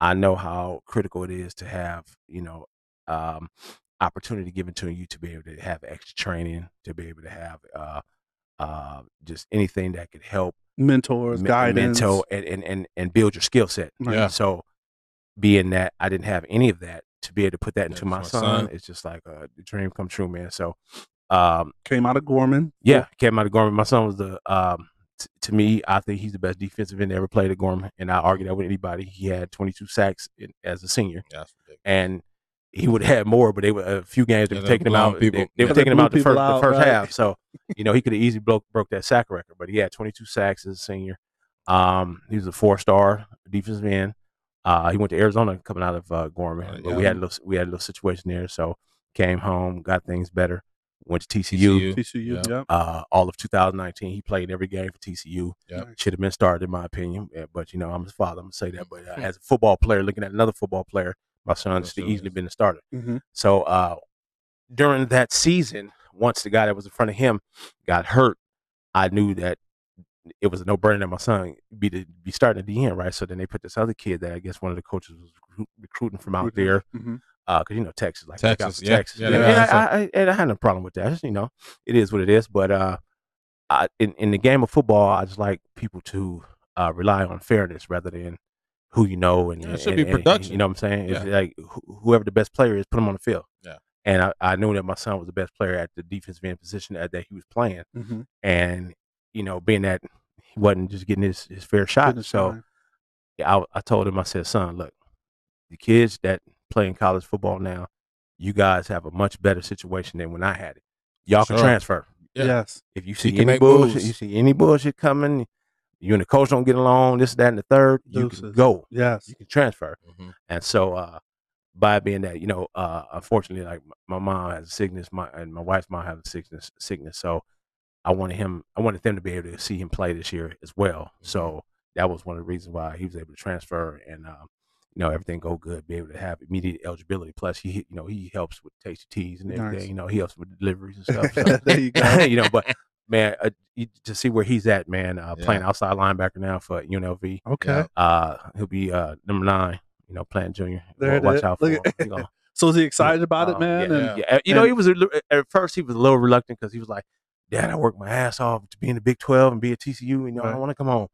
I know how critical it is to have you know um, opportunity given to you to be able to have extra training, to be able to have uh, uh, just anything that could help mentors, me- guidance. mentor and, and, and, and build your skill set. Right. Yeah. So being that I didn't have any of that to be able to put that into my my son, son. it's just like a dream come true, man. So um Came out of Gorman. yeah, came out of Gorman. My son was the um t- to me, I think he's the best defensive end to ever played at Gorman, and I argue that with anybody. He had 22 sacks in, as a senior, Yeah, that's ridiculous. and he would have had more, but they were a few games they Yeah, were taking him out. people. They, they were Yeah. taking him out the first people the first right. half. So you know he could have easily broke broke that sack record, but he had 22 sacks as a senior. Um, he was a four star defensive end. Uh, he went to Arizona coming out of uh, Gorman, Uh, but we had a little we had a little situation there. So came home, got things better. Went to TCU. TCU. TCU. Yeah. Yep. Uh, all of 2019, he played every game for TCU. Yeah. Should have been started, in my opinion. But you know, I'm his father. I'm gonna say that. But uh, as a football player, looking at another football player, my son should have easily been the starter. Mhm. So uh, during that season, once the guy that was in front of him got hurt, I knew that it was a no brainer that my son be to be starting at the end, right? So then they put this other kid that I guess one of the coaches was recruiting from out there, Mhm. because you know Texas, like Texas, yeah. Texas, Yeah, and, they and I, I, and I had no problem with that. Just, you know, it is what it is. But uh, I, in in the game of football, I just like people to uh, rely on fairness rather than who you know and Yeah, it should and- be and- and- production. you know what I'm saying? It's Yeah. like wh- whoever the best player is, put him on the field. Yeah. And I, I knew that my son was the best player at the defensive end position that, that he was playing, Mhm. and you know, being that he wasn't just getting his, his fair shot, Goodness, so man. yeah, I, I told him, I said, son, look, the kids that play in college football now, you guys have a much better situation than when I had it. Y'all can transfer. Yeah. Yes. If you see can any make bullshit, moves. you see any bullshit coming, you and the coach don't get along, this, that, and the third, you can go. Yes. You can transfer. Mhm. And so, uh, by being that, you know, uh, unfortunately, like my mom has a sickness, my and my wife's mom has a sickness, sickness. So, I wanted him, I wanted them to be able to see him play this year as well. So that was one of the reasons why he was able to transfer and, um, you know, everything go good, be able to have immediate eligibility. Plus, he, you know, he helps with tasty T's and everything. Nice. You know, he helps with deliveries and stuff. So, there you go. you know, but man, uh, to see where he's at, man, uh, Yeah. playing outside linebacker now for UNLV. Okay. Uh, he'll be uh number nine. You know, playing junior. There Watch out for Look him. at- He So is he excited about it, man? Yeah, And yeah. Uh, You know, he was a, at first he was a little reluctant because he was like, "Dad, I worked my ass off to be in the Big Twelve and be at TCU. and You know, I Right. want to come home."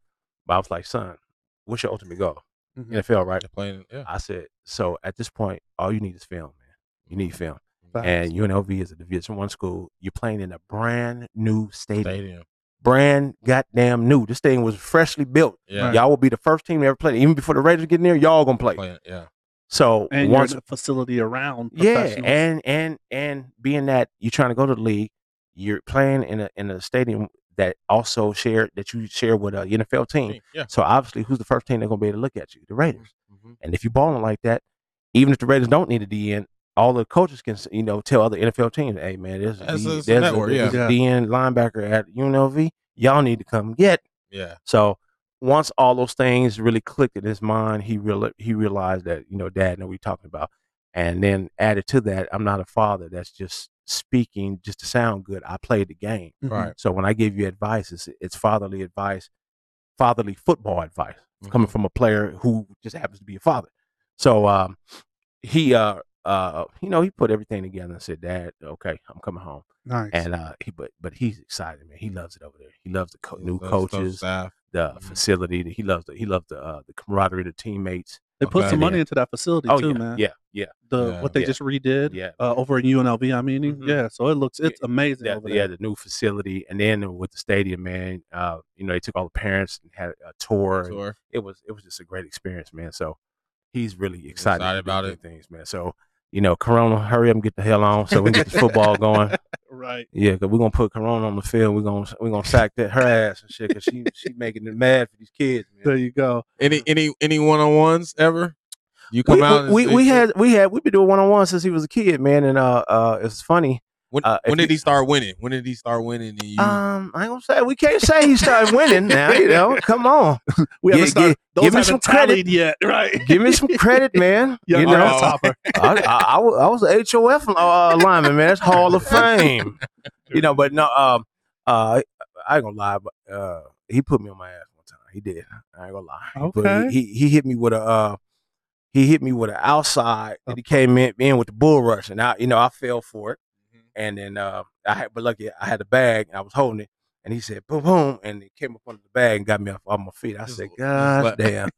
But I was like, "Son, what's your ultimate goal? Mhm. NFL, right?" Playing, yeah. I said, "So at this point, all you need is film, man. You need film." Facts. And UNLV is a Division One school. You're playing in a brand new stadium, Stadium. brand goddamn new. This thing was freshly built. Yeah. Y'all will be the first team to ever play. Even before the Raiders get in there, y'all gonna play. Playing, yeah. So and you're once in a facility around yeah, and and and being that you're trying to go to the league, you're playing in a in a stadium that also share that you share with a NFL team. Yeah. So obviously, who's the first team they're gonna be able to look at you? The Raiders. Mhm. Mhm. And if you're balling like that, even if the Raiders don't need a DN, all the coaches can you know tell other NFL teams, "Hey man, there's a, That's D- a- there's network, a, there's yeah. a DN linebacker at UNLV. Y'all need to come get." Yeah. So once all those things really clicked in his mind, he real he realized that you know, Dad, know what we talking about. And then added to that, I'm not a father that's just speaking just to sound good. I played the game. Mhm. Right. So when I give you advice, it's, it's fatherly advice, fatherly football advice coming from a player who just happens to be a father. So um, he, uh, uh, you know, he put everything together and said, "Dad, okay, I'm coming home." Nice. And uh, he, but but he's excited, man. He loves it over there. He loves the co- new Those- those coaches, the Mhm. facility. He loves the he loves the uh, the camaraderie, the teammates. they put okay. some money into that facility Oh too, yeah, man. yeah, yeah, The Yeah. what they Yeah. just redid. yeah. Uh, over in UNLV, I mean, Mhm. yeah. So it looks it's amazing Yeah, over yeah, the new facility, and then with the stadium, man. Uh, you know, they took all the parents and had a tour. Tour. it was it was just a great experience, man. So he's really excited, excited about it. Things, man. So you know, Corona, hurry up and get the hell on so we can get the football going. Right. Yeah, because we're gonna put Corona on the field. We're gonna we're gonna sack that her ass and shit because she she making it mad for these kids, man. There you go. Any any any one on ones ever? You We, come out. and we, we had we had we've been doing one on one since he was a kid, man, and uh uh it's funny. When, uh, when did you- he start winning? When did he start winning? And you, Um, I ain't gonna say we can't say he started winning now. You know, come on, We haven't started. gi- Those give me some credit. tallied yet, right? give me some credit, man. Young you know, grasshopper. I, I, I was I was a HOF uh, lineman, man. That's Hall of Fame. You know, but no, um, uh, I ain't gonna lie, but uh, he put me on my ass one time. He did. I ain't gonna lie. He put- Okay. He, he hit me with a uh, he hit me with an outside. And he came in, in with the bull rush, and I, you know, I fell for it. And then uh, I had, but lucky I had the bag, and I was holding it. And he said, boom, boom, and it came up under the bag and got me off, off my feet. I said, God damn,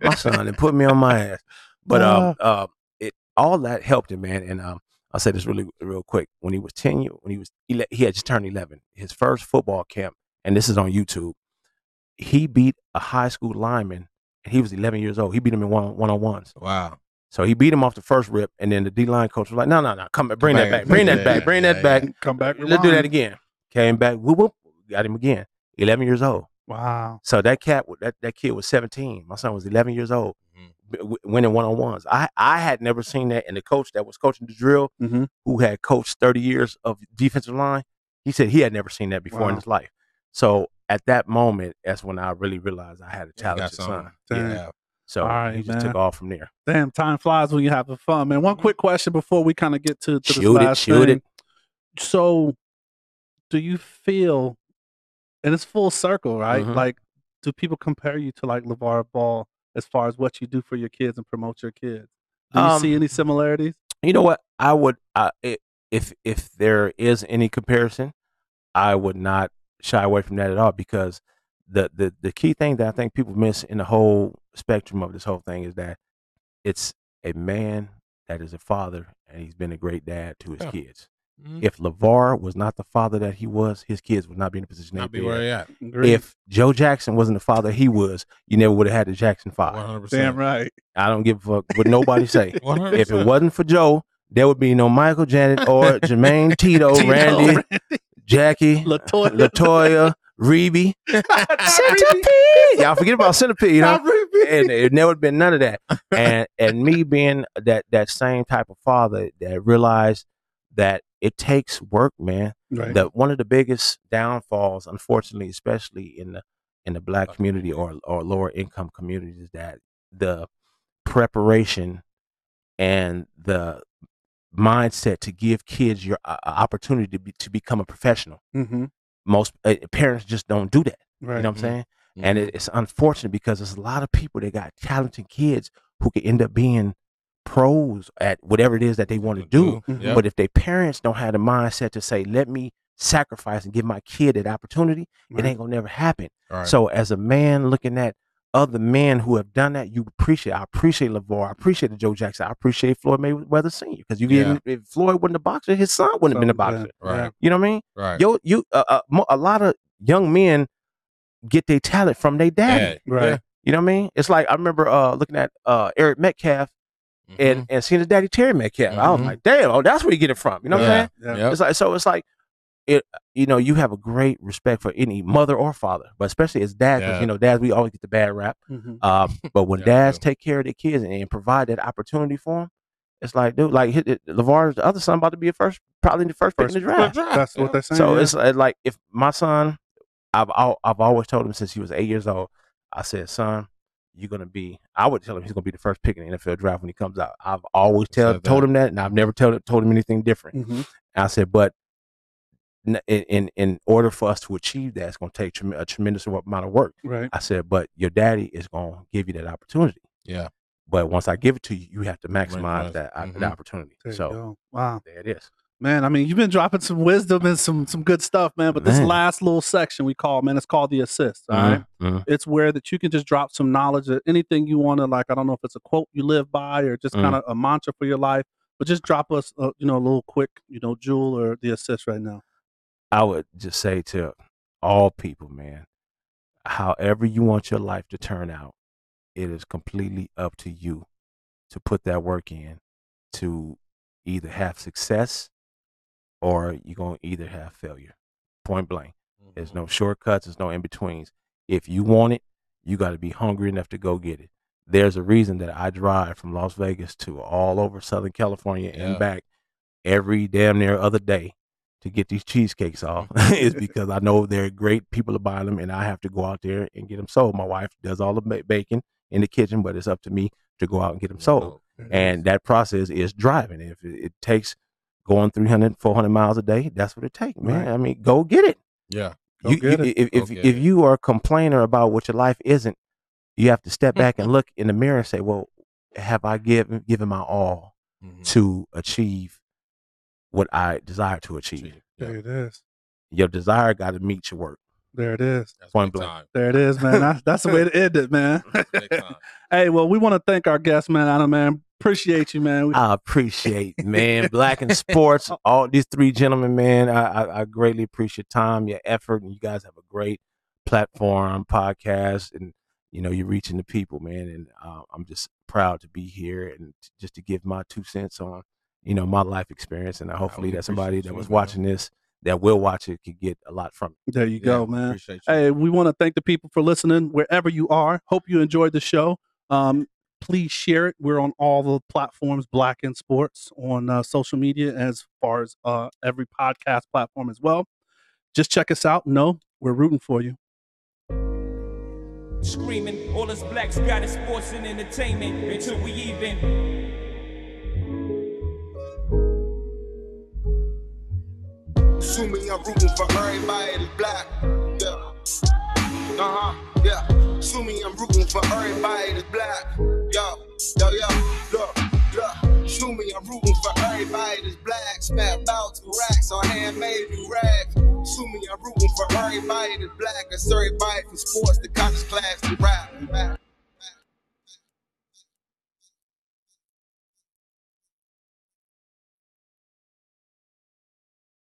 my son, and put me on my ass. But um, uh, it all that helped him, man. And um, I'll say this really real quick. When he was ten, year- when he was ele- he had just turned eleven. His first football camp, and this is on YouTube. He beat a high school lineman, and he was eleven years old. He beat him in one one on ones. wow. So he beat him off the first rip, and then the D line coach was like, "No, no, no, come back, bring that back. bring that back, bring that back. Come back. Let's do that again." Came back, whoop whoop, got him again. Eleven years old. Wow. So that cat, that that kid was seventeen. My son was eleven years old, Mhm. winning one on ones. I I had never seen that, and the coach that was coaching the drill, Mhm. who had coached thirty years of defensive line, he said he had never seen that before in his life. So at that moment, that's when I really realized I had a talented son. Yeah. So right, he just took off from there. Damn, time flies when you're having fun, man. One quick question before we kind of get to, to this Shoot it, last shoot thing. it. So, do you feel, and it's full circle, right? Mhm. Like, do people compare you to like LaVar Ball as far as what you do for your kids and promote your kids? Do you Um, see any similarities? You know what? I would, I, i if if there is any comparison, I would not shy away from that at all because the the the key thing that I think people miss in the whole spectrum of this whole thing is that it's a man that is a father and he's been a great dad to his Yeah. kids. Mhm. If LaVar was not the father that he was, his kids would not be in the position Not they be where he at. Agreed. If Joe Jackson wasn't the father he was, you never would have had the Jackson five. hundred percent. Damn right. I don't give a fuck what nobody say. One hundred if it wasn't for Joe, there would be no Michael Janet or Jermaine Tito, Tito, Randy, Jackie, Latoya. Latoya, Rebbie, Centipede. Y'all forget about Centipede, you know? and it never would been none of that. And and me being that that same type of father that realized that it takes work, man. Right. That one of the biggest downfalls, unfortunately, especially in the in the black community or or lower income communities, is that the preparation and the mindset to give kids your uh, opportunity to be, to become a professional. mm-hmm. Most uh, parents just don't do that. Right. You know what I'm Mhm. saying? And it, it's unfortunate because there's a lot of people that got talented kids who could end up being pros at whatever it is that they want to do. Yep. But if their parents don't have the mindset to say, let me sacrifice and give my kid that opportunity, Right. it ain't gonna never happen. Right. So as a man looking at other men who have done that, you appreciate. I appreciate LaVar. I appreciate Joe Jackson. I appreciate Floyd Mayweather Sr. Because you Yeah. didn't if Floyd wasn't a boxer, his son wouldn't have been a boxer. yeah, Right. You know what I mean? right. Yo, you uh, uh, a lot of young men get their talent from their daddy. Yeah. Right. You know what I mean? It's like I remember uh, looking at uh, Eric Metcalf Mhm. and, and seeing his daddy Terry Metcalf. I was Mhm. like, damn, oh, that's where you get it from. You know what I'm saying? Yeah. Yep. It's like so. It's like it you know you have a great respect for any mother or father, but especially as dads Yeah. you know dads we always get the bad rap. Mhm. Um, but when Yeah, dads take care of their kids and, and provide that opportunity for them, it's like dude, like hit, it, LaVar's other son about to be a first, probably the first, pick in the draft. That's what they're saying. So yeah. it's uh, like if my son, I've I've always told him since he was eight years old. I said, son, you're gonna be. I would tell him he's gonna be the first pick in the NFL draft when he comes out. I've always tell said told him that, and I've never told told him anything different. Mhm. I said, but n- in in, in order for us to achieve that, it's gonna take trem- a tremendous amount of work. right. I said, but your daddy is gonna give you that opportunity. Yeah. But once I give it to you, you have to maximize Maximize. that, uh, Mhm. that opportunity. There so. Wow. there it is. Man, I mean, you've been dropping some wisdom and some some good stuff, man. But this last little section we call, man, it's called the assist. All right. Mhm, mhm. It's where that you can just drop some knowledge of anything you want to, like, I don't know if it's a quote you live by or just Mm. kind of a mantra for your life, but just drop us, uh, you know, a little quick, you know, jewel or the assist right now. I would just say to all people, man, however you want your life to turn out, it is completely up to you to put that work in to either have success or you're going to either have failure. Point blank. There's mm-hmm. no shortcuts, there's no in betweens. If you want it, you got to be hungry enough to go get it. There's a reason that I drive from Las Vegas to all over Southern California Yeah. and back every damn near other day to get these cheesecakes off is because I know they're great people are buying them and I have to go out there and get them sold. My wife does all the ba- baking in the kitchen, but it's up to me to go out and get them sold. And that process is driving. If it, it takes going 300, 400 miles a day, that's what it takes, man. Right. I mean, go get it. Yeah. Go You, get you- it. If, if, get if you are a complainer about what your life isn't, you have to step back and look in the mirror and say, well, have I given, given my all Mhm. to achieve what I desire to achieve? Yeah. There it is. Your desire got to meet your work. There it is. That's Point blank. time. There it is, man. That's, that's the way to end it, man. Hey, well, we want to thank our guest, man. Adam, man. Appreciate you, man. We, I appreciate, man, Black and Sports, all these three gentlemen, man. I, I, I greatly appreciate your time, your effort, and you guys have a great platform, podcast, and you know you're reaching the people, man. And uh, I'm just proud to be here and t- just to give my two cents on, you know, my life experience, and uh, hopefully that somebody that was watching this, that will watch it, could get a lot from it. there you Yeah, go, man. Appreciate you. Hey, we want to thank the people for listening wherever you are. Hope you enjoyed the show. Um, please share it. We're on all the platforms, Black in Sports, on uh, social media, as far as uh, every podcast platform as well. Just check us out. No, we're rooting for you. Screaming, all us blacks got is sports and entertainment until we even. Assuming I'm rooting for everybody black. Yeah. Uh huh. Yeah. Assuming I'm rooting for everybody black. Yo, yo, yo. Look, look. Assuming I'm rooting for everybody that's black. Spent about two racks on handmade new rags. Assuming I'm rooting for everybody that's black. That's everybody from sports to college class to rap.